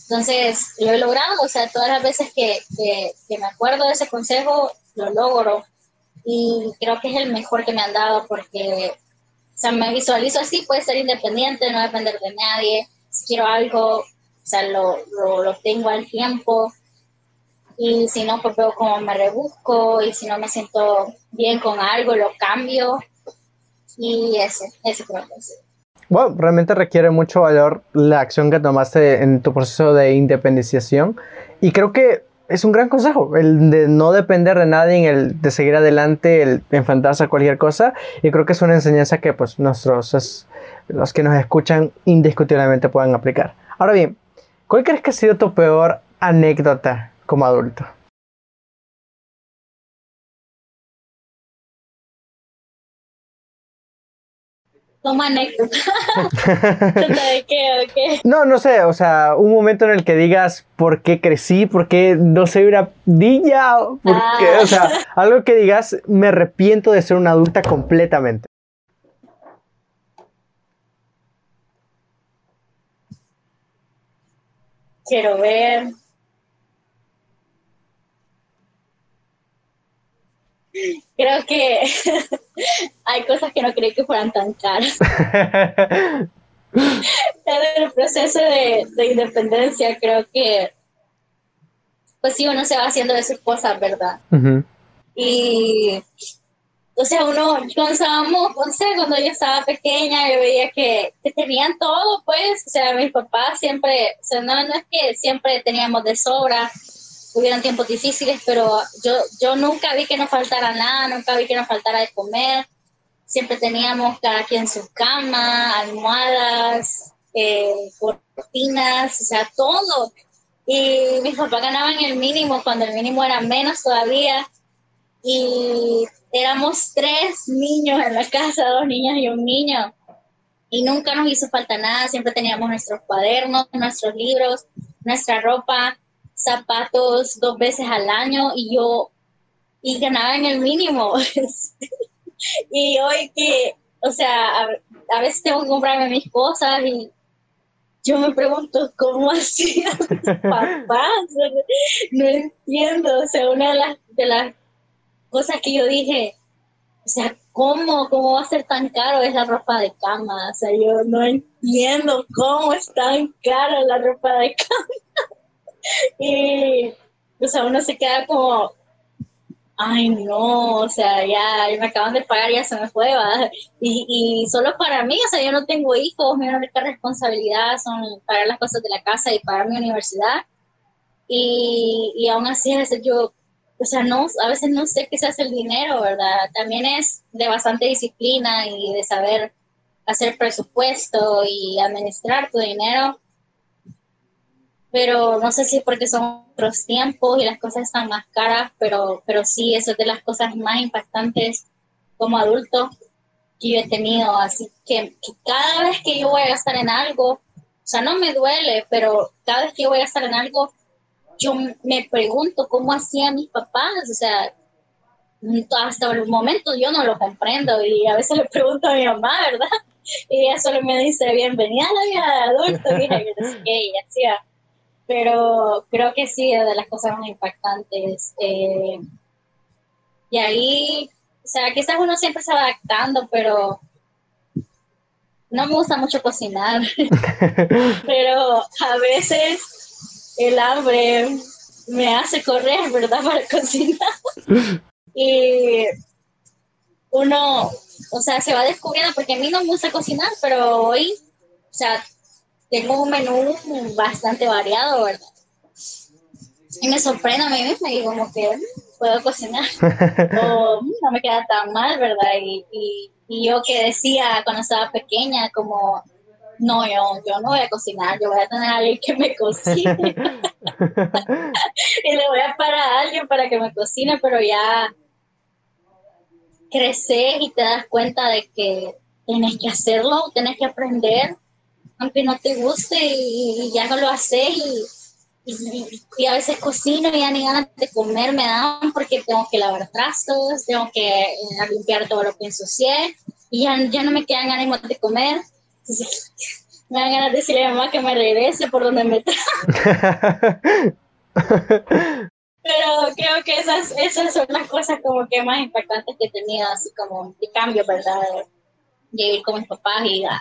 Entonces, lo he logrado, o sea, todas las veces que, que, que me acuerdo de ese consejo, lo logro. Y creo que es el mejor que me han dado porque sea, me visualizo así, puede ser independiente, no depender de nadie. Si quiero algo, o sea, lo, lo, tengo al tiempo. Y si no, pues veo cómo me rebusco. Y si no me siento bien con algo, lo cambio. Y ese, ese que Wow, realmente requiere mucho valor la acción que tomaste en tu proceso de independización. Y creo que es un gran consejo, el de no depender de nadie, el de seguir adelante, el enfrentarse a cualquier cosa. Y creo que es una enseñanza que pues nuestros, los que nos escuchan indiscutiblemente pueden aplicar. Ahora bien, ¿cuál crees que ha sido tu peor anécdota como adulto? Como anécdota. ¿De qué? No, no sé, o sea, un momento en el que digas por qué crecí, por qué no soy una niña, por qué, o sea, Ah. algo que digas me arrepiento de ser una adulta completamente. Quiero ver. Creo que hay cosas que no creí que fueran tan caras. En el proceso de, de independencia, creo que, pues sí, uno se va haciendo de sus cosas, ¿verdad? Y, o sea, uno, cuando estábamos, no sé, cuando yo estaba pequeña, yo veía que, que tenían todo, pues, o sea, mis papás siempre, o sea, no, no es que siempre teníamos de sobra, hubieran tiempos difíciles, pero yo, yo nunca vi que nos faltara nada, nunca vi que nos faltara de comer, siempre teníamos cada quien su cama, almohadas, eh, cortinas, o sea, todo. Y mis papás ganaban el mínimo, cuando el mínimo era menos todavía. Y éramos tres niños en la casa, dos niñas y un niño, y nunca nos hizo falta nada, siempre teníamos nuestros cuadernos, nuestros libros, nuestra ropa, zapatos dos veces al año y yo, y ganaba en el mínimo. y hoy que, o sea, a, veces tengo que comprarme mis cosas y yo me pregunto cómo hacían papás, no entiendo, o sea, una de las, de las cosas que yo dije, o sea, ¿cómo, ¿cómo va a ser tan caro es la ropa de cama? O sea, yo no entiendo cómo es tan cara la ropa de cama. y, o sea, uno se queda como, ay, no, o sea, ya, me acaban de pagar, ya se me fue. Y, y solo para mí, o sea, yo no tengo hijos, mi única responsabilidad son pagar las cosas de la casa y pagar mi universidad. Y, y aún así, a veces yo o sea, no, a veces no sé qué se hace el dinero, ¿verdad? También es de bastante disciplina y de saber hacer presupuesto y administrar tu dinero. Pero no sé si es porque son otros tiempos y las cosas están más caras, pero, pero sí, eso es de las cosas más impactantes como adulto que yo he tenido. Así que, que cada vez que yo voy a gastar en algo, o sea, no me duele, pero cada vez que yo voy a gastar en algo, yo me pregunto cómo hacían mis papás, o sea, hasta el momento yo no lo comprendo y a veces le pregunto a mi mamá, ¿verdad? Y ella solo me dice, bienvenida a la vida de adulto, mira, que y hacía. Pero creo que sí, es de las cosas más impactantes. Eh, y ahí, o sea, quizás uno siempre se va adaptando, pero no me gusta mucho cocinar. pero a veces el hambre me hace correr, ¿verdad? Para cocinar. y uno, o sea, se va descubriendo, porque a mí no me gusta cocinar, pero hoy, o sea, tengo un menú bastante variado, ¿verdad? Y me sorprende a mí misma y como que mm, puedo cocinar. o mm, no me queda tan mal, ¿verdad? Y, y, y yo que decía cuando estaba pequeña, como no, yo, yo no voy a cocinar, yo voy a tener a alguien que me cocine. y le voy a pagar a alguien para que me cocine, pero ya creces y te das cuenta de que tienes que hacerlo, tienes que aprender, aunque no te guste y, y ya no lo haces y, y, y, a veces cocino y ya ni ganas de comer me dan porque tengo que lavar trastos, tengo que eh, limpiar todo lo que ensucié y ya, ya no me quedan ánimos de comer. Entonces, me dan ganas de decirle a mamá que me regrese por donde me trajo. Pero creo que esas, esas son las cosas como que más impactantes que he tenido, así como de cambio, ¿verdad? De vivir con mis papás y a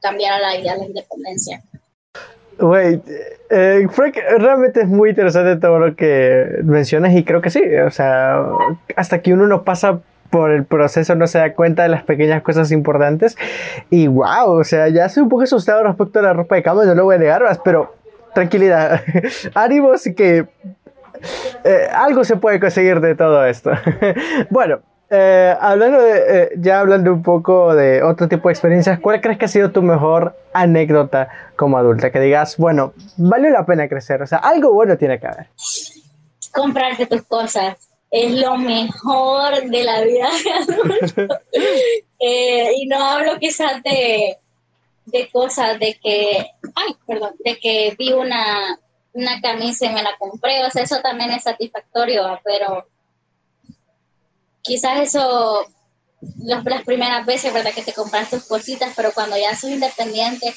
cambiar a la idea de la independencia. Güey, eh, Frank, realmente es muy interesante todo lo que mencionas y creo que sí, o sea, hasta que uno no pasa por el proceso no se da cuenta de las pequeñas cosas importantes y wow, o sea, ya estoy un poco asustado respecto a la ropa de cama, no lo voy a negar, pero tranquilidad, ánimos que eh, algo se puede conseguir de todo esto. bueno, eh, hablando de, eh, ya hablando un poco de otro tipo de experiencias, ¿cuál crees que ha sido tu mejor anécdota como adulta? Que digas, bueno, valió la pena crecer, o sea, algo bueno tiene que haber. Comprarte tus cosas es lo mejor de la vida de adulto. y no hablo quizás de, de cosas de que, ay, perdón, de que vi una, una camisa y me la compré, o sea, eso también es satisfactorio, pero quizás eso, las primeras veces, ¿verdad? Que te compras tus cositas, pero cuando ya sos independiente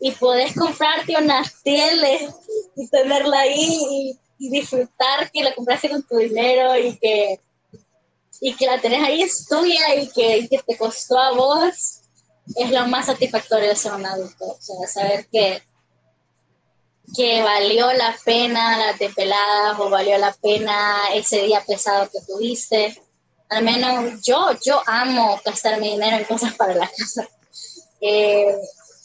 y podés comprarte una tele y tenerla ahí y, disfrutar que la compraste con tu dinero y que, y que la tenés ahí es tuya y que, y que te costó a vos, es lo más satisfactorio de ser un adulto, o sea, saber que, que valió la pena las depeladas o valió la pena ese día pesado que tuviste. Al menos yo, yo amo gastar mi dinero en cosas para la casa. Eh,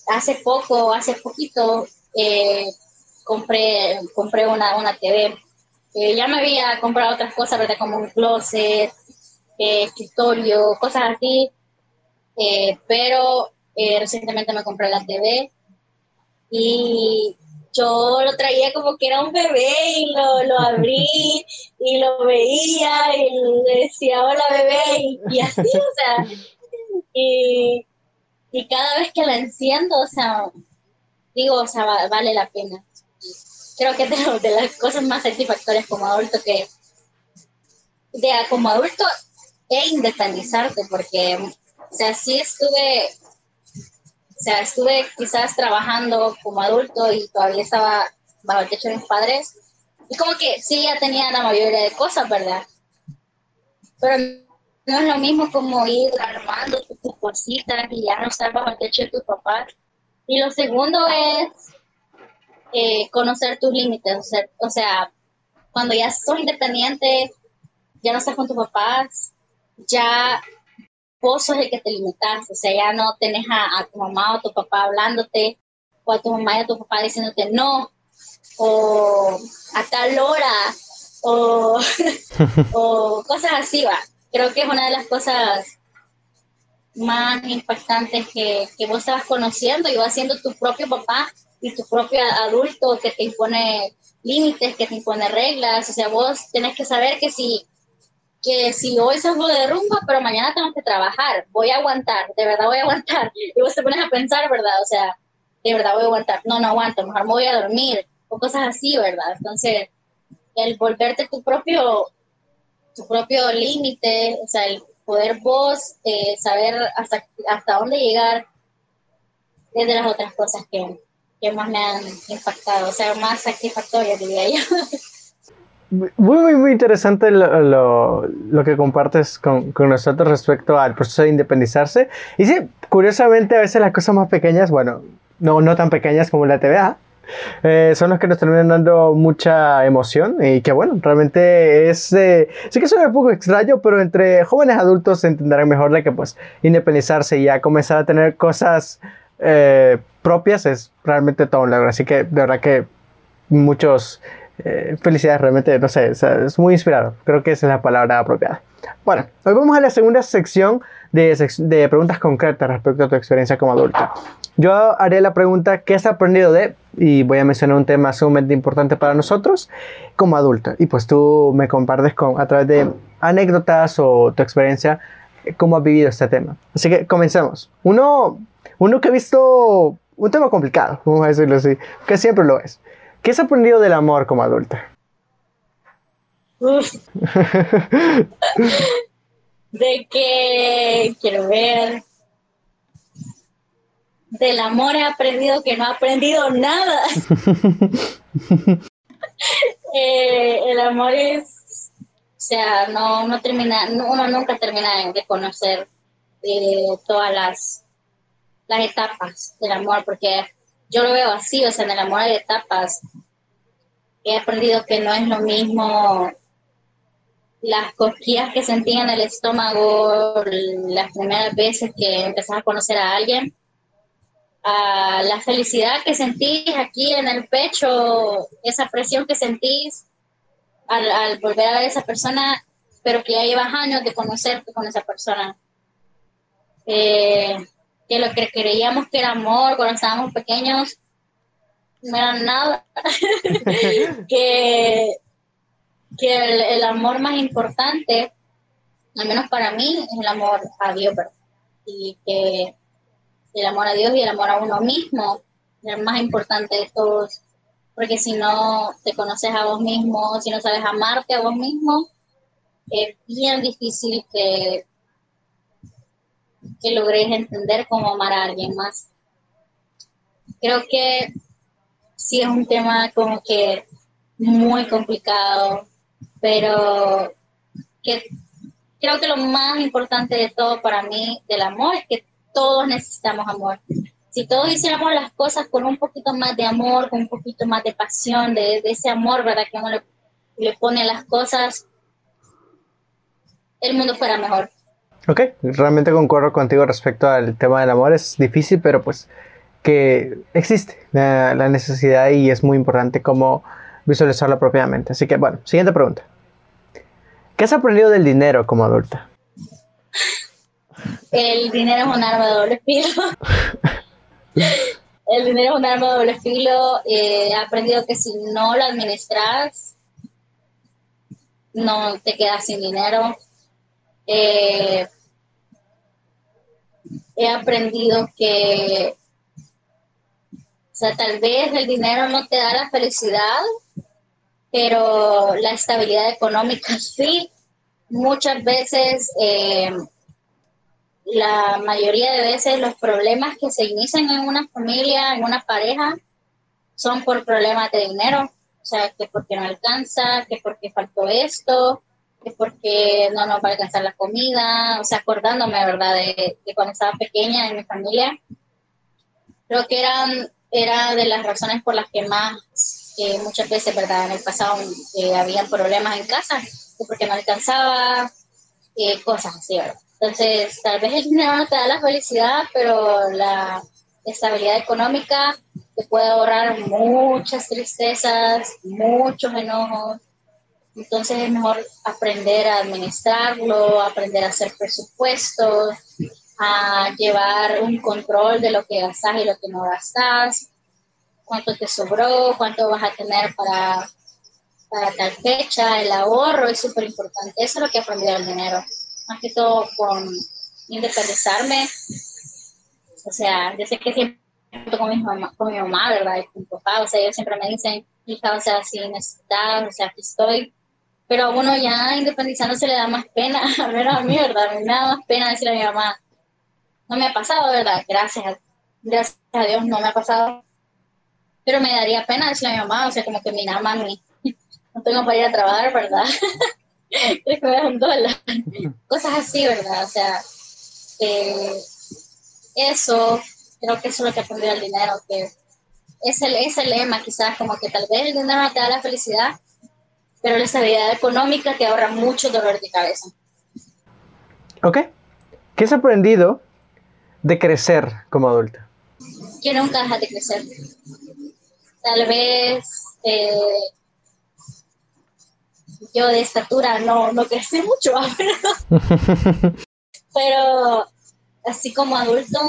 hace poco, hace poquito, eh, compré, compré una, una TV. ya me había comprado otras cosas, ¿verdad? Como un closet, eh, escritorio, cosas así eh, pero eh, recientemente me compré la TV y yo lo traía como que era un bebé y lo, lo abrí y lo veía y decía hola bebé y, así, o sea, y, cada vez que la enciendo, o sea, digo, o sea, vale la pena. Creo que es de, de, las cosas más satisfactorias como adulto que, de como adulto e independizarte, porque o sea, sí estuve, o sea, estuve quizás trabajando como adulto y todavía estaba bajo el techo de mis padres. Y como que sí, ya tenía la mayoría de cosas, ¿verdad? Pero no es lo mismo como ir armando tus cositas y ya no estar bajo el techo de tus papás. Y lo segundo es eh, conocer tus límites. O sea, o sea, cuando ya sos independiente, ya no estás con tus papás, ya vos sos el que te limitas, o sea, ya no tenés a, tu mamá o tu papá hablándote, o a tu mamá y a tu papá diciéndote no, o a tal hora, o, o cosas así, va. Creo que es una de las cosas más impactantes que, que vos estabas conociendo y vas siendo tu propio papá y tu propio adulto que te impone límites, que te impone reglas, o sea, vos tenés que saber que si que si hoy salgo de rumba, pero mañana tengo que trabajar, voy a aguantar, de verdad voy a aguantar. Y vos te pones a pensar, ¿verdad? O sea, de verdad voy a aguantar. No, no aguanto, mejor me voy a dormir, o cosas así, ¿verdad? Entonces, el volverte tu propio, tu propio límite, o sea, el poder vos eh, saber hasta, hasta dónde llegar, es de las otras cosas que, que más me han impactado, o sea, más satisfactorias, diría yo. Muy, muy, muy interesante lo, lo, lo que compartes con, con, nosotros respecto al proceso de independizarse. Y sí, curiosamente, a veces las cosas más pequeñas, bueno, no, no tan pequeñas como la TVA, eh, son los que nos terminan dando mucha emoción y que bueno, realmente es, eh, sí que suena un poco extraño, pero entre jóvenes adultos entenderán mejor de que pues independizarse y ya comenzar a tener cosas eh, propias es realmente todo un logro. Así que de verdad que muchos eh, felicidades, realmente, no sé, es muy inspirado. Creo que esa es la palabra apropiada. Bueno, hoy vamos a la segunda sección de, de preguntas concretas respecto a tu experiencia como adulta. Yo haré la pregunta, ¿qué has aprendido de? Y voy a mencionar un tema sumamente importante para nosotros como adulto. Y pues tú me compartes con, a través de anécdotas o tu experiencia, cómo has vivido este tema. Así que comencemos. Uno, uno que ha visto un tema complicado, vamos a decirlo así, que siempre lo es. ¿Qué has aprendido del amor como adulta? de que quiero ver. Del amor he aprendido que no he aprendido nada. Eh, el amor es, o sea, no, no termina, uno nunca termina de conocer eh, todas las, las etapas del amor, porque yo lo veo así, o sea, en el amor hay etapas. He aprendido que no es lo mismo las cosquillas que sentía en el estómago las primeras veces que empezás a conocer a alguien, la felicidad que sentís aquí en el pecho, esa presión que sentís al, volver a ver a esa persona, pero que ya llevas años de conocerte con esa persona. Eh, que lo que creíamos que era amor cuando estábamos pequeños no era nada. que que el, amor más importante, al menos para mí, es el amor a Dios, Y que el amor a Dios y el amor a uno mismo es el más importante de todos. Porque si no te conoces a vos mismo, si no sabes amarte a vos mismo, es bien difícil que, que logres entender cómo amar a alguien más. Creo que sí es un tema como que muy complicado, pero que creo que lo más importante de todo para mí del amor es que todos necesitamos amor. Si todos hiciéramos las cosas con un poquito más de amor, con un poquito más de pasión, de, ese amor, ¿verdad? Que uno le, le pone las cosas, el mundo fuera mejor. Ok, realmente concuerdo contigo respecto al tema del amor. Es difícil, pero pues que existe la, la necesidad y es muy importante como visualizarlo propiamente. Así que bueno, siguiente pregunta. ¿Qué has aprendido del dinero como adulta? El dinero es un arma de doble filo. El dinero es un arma de doble filo. Eh, he aprendido que si no lo administras, no te quedas sin dinero. Eh, he aprendido que, o sea, tal vez el dinero no te da la felicidad, pero la estabilidad económica sí. Muchas veces, eh, la mayoría de veces los problemas que se inician en una familia, en una pareja, son por problemas de dinero. O sea, que porque no alcanza, que porque faltó esto, que porque no nos va a alcanzar la comida. O sea, acordándome, ¿verdad?, de, de cuando estaba pequeña en mi familia. Creo que eran, era de las razones por las que más muchas veces, ¿verdad? En el pasado eh, habían problemas en casa, porque no alcanzaba, eh, cosas así, ¿verdad? Entonces, tal vez el dinero no te da la felicidad, pero la estabilidad económica te puede ahorrar muchas tristezas, muchos enojos. Entonces es mejor aprender a administrarlo, aprender a hacer presupuestos, a llevar un control de lo que gastas y lo que no gastas, cuánto te sobró, cuánto vas a tener para, para tal fecha, el ahorro es súper importante. Eso es lo que aprendí del dinero. Más que todo con independizarme. O sea, yo sé que siempre con mi mamá, con mi mamá ¿verdad? Y con mi papá, o sea, ellos siempre me dicen, hija, o sea, si necesitas, o sea, aquí estoy. Pero a uno ya independizándose le da más pena, a menos a mí, ¿verdad? A mí me da más pena decirle a mi mamá, no me ha pasado, ¿verdad? Gracias, gracias a Dios no me ha pasado pero me daría pena decirle a mi mamá, o sea, como que mi mamá, mí, no tengo para ir a trabajar, ¿verdad? que me un dólar. Cosas así, ¿verdad? O sea, eh, eso, creo que eso es lo que aprendí del dinero, es el, es el lema quizás, como que tal vez el dinero te da la felicidad, pero la estabilidad económica te ahorra mucho dolor de cabeza. Ok. ¿Qué has aprendido de crecer como adulta? Que nunca dejas de crecer tal vez eh, yo de estatura no, no crecí mucho, pero así como adulto,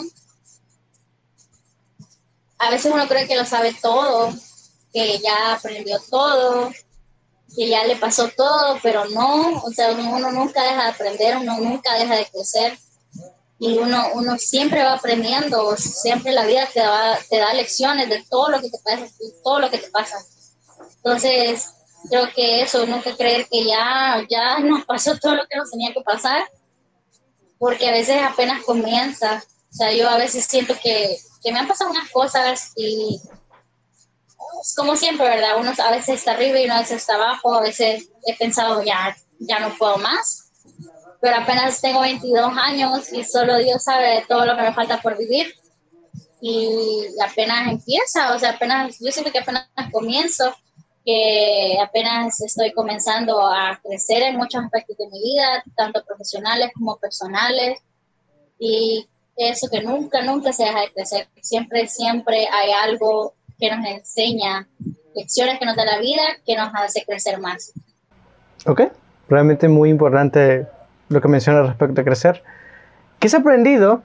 a veces uno cree que lo sabe todo, que ya aprendió todo, que ya le pasó todo, pero no, o sea, uno nunca deja de aprender, uno nunca deja de crecer y uno, uno siempre va aprendiendo, siempre la vida te da, te da lecciones de todo lo que te pasa, todo lo que te pasa. Entonces, creo que eso, nunca creer que ya, ya nos pasó todo lo que nos tenía que pasar, porque a veces apenas comienza. O sea, yo a veces siento que, que me han pasado unas cosas y como siempre, ¿verdad? Uno a veces está arriba y uno a veces está abajo, a veces he pensado, ya, ya no puedo más pero apenas tengo 22 años y solo Dios sabe todo lo que me falta por vivir. Y apenas empieza, o sea, apenas, yo siento que apenas comienzo, que apenas estoy comenzando a crecer en muchos aspectos de mi vida, tanto profesionales como personales. Y eso que nunca, nunca se deja de crecer. Siempre, siempre hay algo que nos enseña, lecciones que nos da la vida, que nos hace crecer más. Ok, realmente muy importante lo que menciona respecto a crecer. ¿Qué has aprendido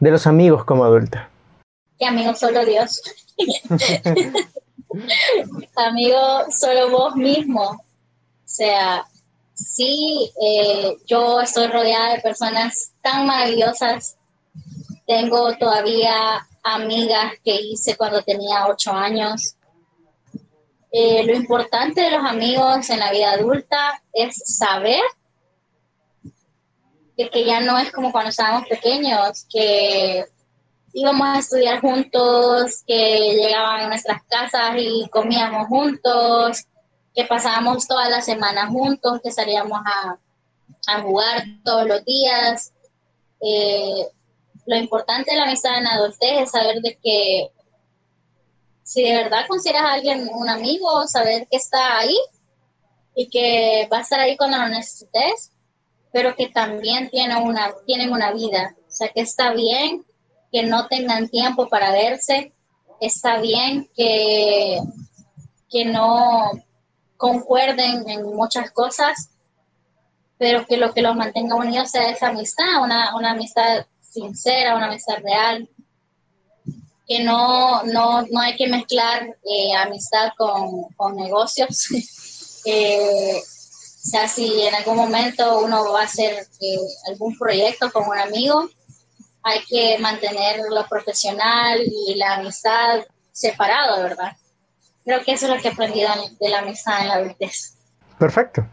de los amigos como adulta? Que amigos solo Dios. Amigo, solo vos mismo. O sea, sí, eh, yo estoy rodeada de personas tan maravillosas. Tengo todavía amigas que hice cuando tenía ocho años. Eh, lo importante de los amigos en la vida adulta es saber que, ya no es como cuando estábamos pequeños, que íbamos a estudiar juntos, que llegaban a nuestras casas y comíamos juntos, que pasábamos toda la semana juntos, que salíamos a, a jugar todos los días. Eh, lo importante de la amistad en adultez es saber de que si de verdad consideras a alguien un amigo, saber que está ahí y que va a estar ahí cuando lo necesites, pero que también tiene una, tienen una vida. O sea, que está bien que no tengan tiempo para verse, está bien que, que no concuerden en muchas cosas, pero que lo que los mantenga unidos sea esa amistad, una, una amistad sincera, una amistad real, que no, no, no hay que mezclar eh, amistad con, con negocios. eh, o sea, si en algún momento uno va a hacer eh, algún proyecto con un amigo, hay que mantener lo profesional y la amistad separado, ¿verdad? Creo que eso es lo que he aprendido de la amistad en la adultez. Perfecto.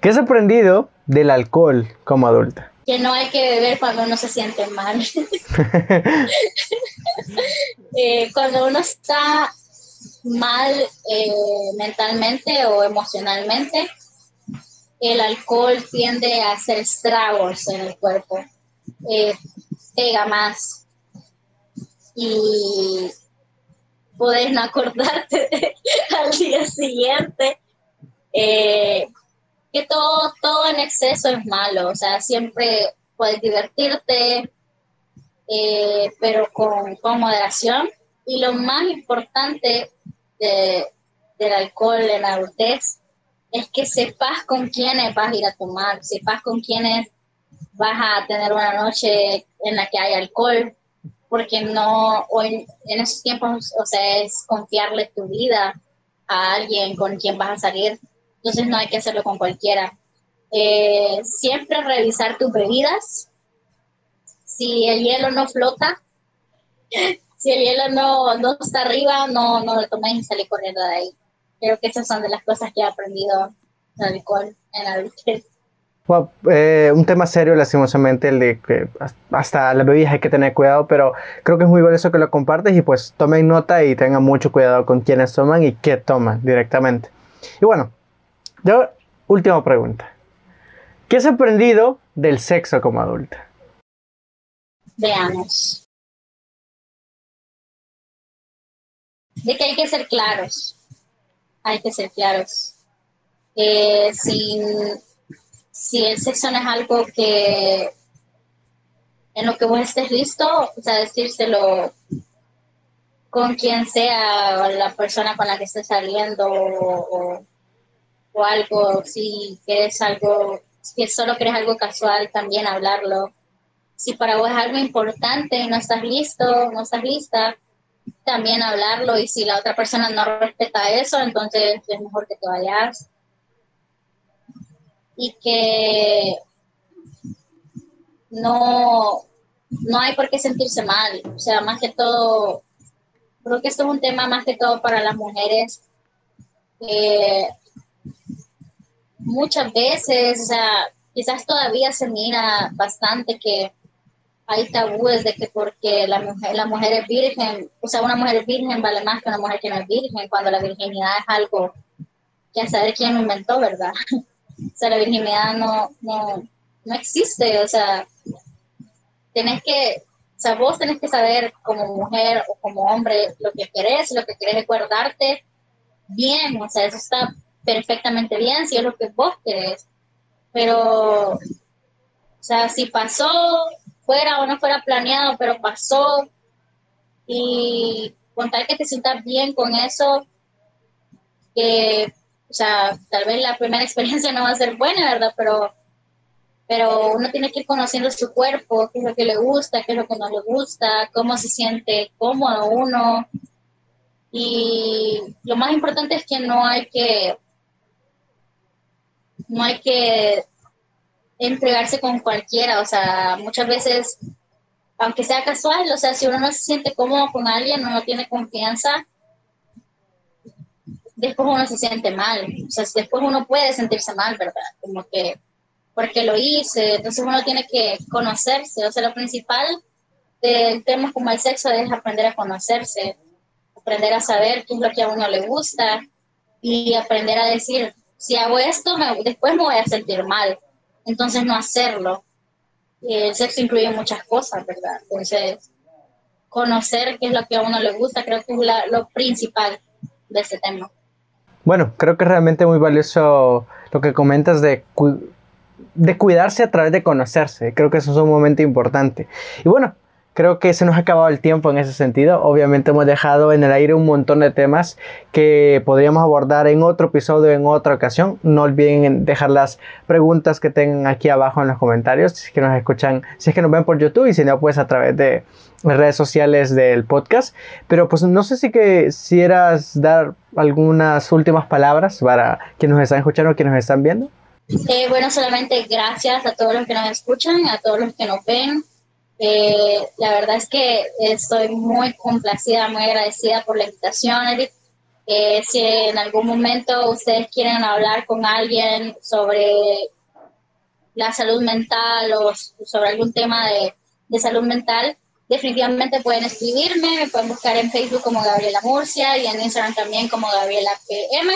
¿Qué has aprendido del alcohol como adulta? Que no hay que beber cuando uno se siente mal. eh, cuando uno está mal eh, mentalmente o emocionalmente, el alcohol tiende a hacer estragos en el cuerpo. Eh, pega más y puedes no acordarte al día siguiente. Que todo, todo en exceso es malo, o sea, siempre puedes divertirte, eh, pero con, con, moderación. Y lo más importante de, del alcohol en la adultez es que sepas con quiénes vas a ir a tomar, sepas con quiénes vas a tener una noche en la que hay alcohol, porque no, hoy en esos tiempos, o sea, es confiarle tu vida a alguien con quien vas a salir, entonces no hay que hacerlo con cualquiera. Eh, siempre revisar tus bebidas, si el hielo no flota, si el hielo no, no está arriba, no, no lo tomes y sale corriendo de ahí. Creo que esas son de las cosas que he aprendido en la. Well, eh, un tema serio, lastimosamente, el de que hasta las bebidas hay que tener cuidado, pero creo que es muy valioso que lo compartes y pues tomen nota y tengan mucho cuidado con quienes toman y qué toman directamente. Y bueno, yo, última pregunta. ¿Qué has aprendido del sexo como adulta? Veamos. De que hay que ser claros. Hay que ser claros. Eh, si el sexo no es algo que en lo que vos estés listo, o sea, decírselo con quien sea la persona con la que estés saliendo o, o algo, si quieres algo, si solo quieres algo casual, también hablarlo. Si para vos es algo importante y no estás listo, no estás lista, también hablarlo y si la otra persona no respeta eso, entonces es mejor que te vayas y que no, no hay por qué sentirse mal. O sea, más que todo, creo que esto es un tema más que todo para las mujeres. Muchas veces, o sea, quizás todavía se mira bastante que hay tabúes de que porque la mujer, la mujer es virgen, o sea, una mujer virgen vale más que una mujer que no es virgen, cuando la virginidad es algo que a saber quién lo inventó, ¿verdad? O sea, la virginidad no, no, no existe, o sea, tenés que, o sea, vos tenés que saber como mujer o como hombre lo que querés, lo que querés guardarte bien, o sea, eso está perfectamente bien si es lo que vos querés, pero, o sea, si pasó, fuera o no fuera planeado, pero pasó, y con tal que te sientas bien con eso, que o sea, tal vez la primera experiencia no va a ser buena, ¿verdad? Pero, pero uno tiene que ir conociendo su cuerpo, qué es lo que le gusta, qué es lo que no le gusta, cómo se siente cómodo uno. Y lo más importante es que no hay que, no hay que entregarse con cualquiera, o sea, muchas veces, aunque sea casual, o sea, si uno no se siente cómodo con alguien, no tiene confianza, después uno se siente mal, o sea, después uno puede sentirse mal, ¿verdad? Como que, porque lo hice, entonces uno tiene que conocerse, o sea, lo principal de temas como el sexo es aprender a conocerse, aprender a saber qué es lo que a uno le gusta y aprender a decir, si hago esto, después me voy a sentir mal, entonces no hacerlo. El sexo incluye muchas cosas, ¿verdad? Entonces, conocer qué es lo que a uno le gusta, creo que es lo principal de ese tema. Bueno, creo que es realmente muy valioso lo que comentas de, de cuidarse a través de conocerse. Creo que eso es un momento importante. Y bueno, creo que se nos ha acabado el tiempo en ese sentido. Obviamente hemos dejado en el aire un montón de temas que podríamos abordar en otro episodio, en otra ocasión. No olviden dejar las preguntas que tengan aquí abajo en los comentarios, si es que nos escuchan, si es que nos ven por YouTube y si no, pues a través de redes sociales del podcast. Pero pues no sé si quisieras dar algunas últimas palabras para quienes nos están escuchando o quienes nos están viendo. Eh, bueno, solamente gracias a todos los que nos escuchan, a todos los que nos ven. Eh, la verdad es que estoy muy complacida, muy agradecida por la invitación, Eric. Eh, si en algún momento ustedes quieren hablar con alguien sobre la salud mental o sobre algún tema de, de salud mental, definitivamente pueden escribirme, me pueden buscar en Facebook como Gabriela Murcia y en Instagram también como Gabriela PM.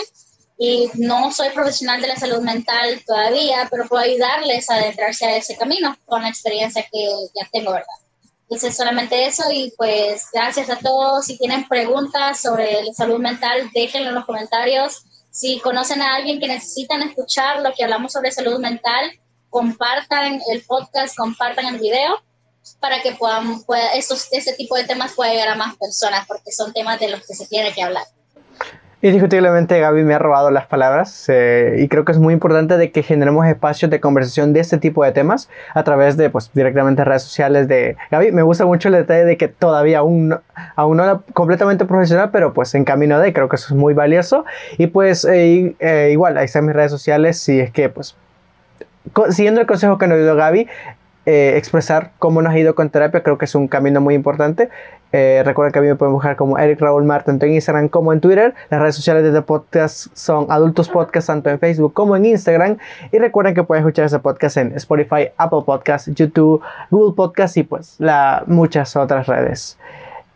Y no soy profesional de la salud mental todavía, pero puedo ayudarles a adentrarse a ese camino con la experiencia que ya tengo, ¿verdad? Entonces, solamente eso y pues gracias a todos. Si tienen preguntas sobre la salud mental, déjenlo en los comentarios. Si conocen a alguien que necesitan escuchar lo que hablamos sobre salud mental, compartan el podcast, compartan el video para que puedan, pueda, estos, este tipo de temas pueda llegar a más personas, porque son temas de los que se tiene que hablar. Indiscutiblemente Gaby me ha robado las palabras eh, y creo que es muy importante de que generemos espacios de conversación de este tipo de temas a través de pues directamente redes sociales de Gaby. Me gusta mucho el detalle de que todavía aún no, aún no completamente profesional, pero pues en camino de, creo que eso es muy valioso. Y pues eh, eh, igual, ahí están mis redes sociales si es que pues siguiendo el consejo que nos dio Gaby, eh, expresar cómo nos ha ido con terapia, creo que es un camino muy importante. Eh, recuerden que a mí me pueden buscar como Eric Raúl Mar, tanto en Instagram como en Twitter. Las redes sociales de este podcast son Adultos Podcast, tanto en Facebook como en Instagram. Y recuerden que pueden escuchar ese podcast en Spotify, Apple Podcasts, YouTube, Google Podcasts y pues la, muchas otras redes.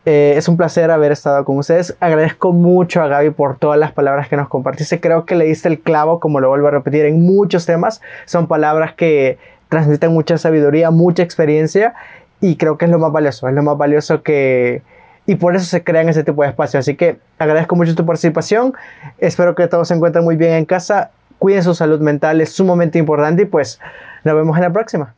Eh, es un placer haber estado con ustedes. Agradezco mucho a Gaby por todas las palabras que nos compartiste. Creo que le diste el clavo, como lo vuelvo a repetir, en muchos temas. Son palabras que transmiten mucha sabiduría, mucha experiencia y creo que es lo más valioso, es lo más valioso que... Y por eso se crean ese tipo de espacios. Así que agradezco mucho tu participación. Espero que todos se encuentren muy bien en casa. Cuiden su salud mental, es sumamente importante y pues nos vemos en la próxima.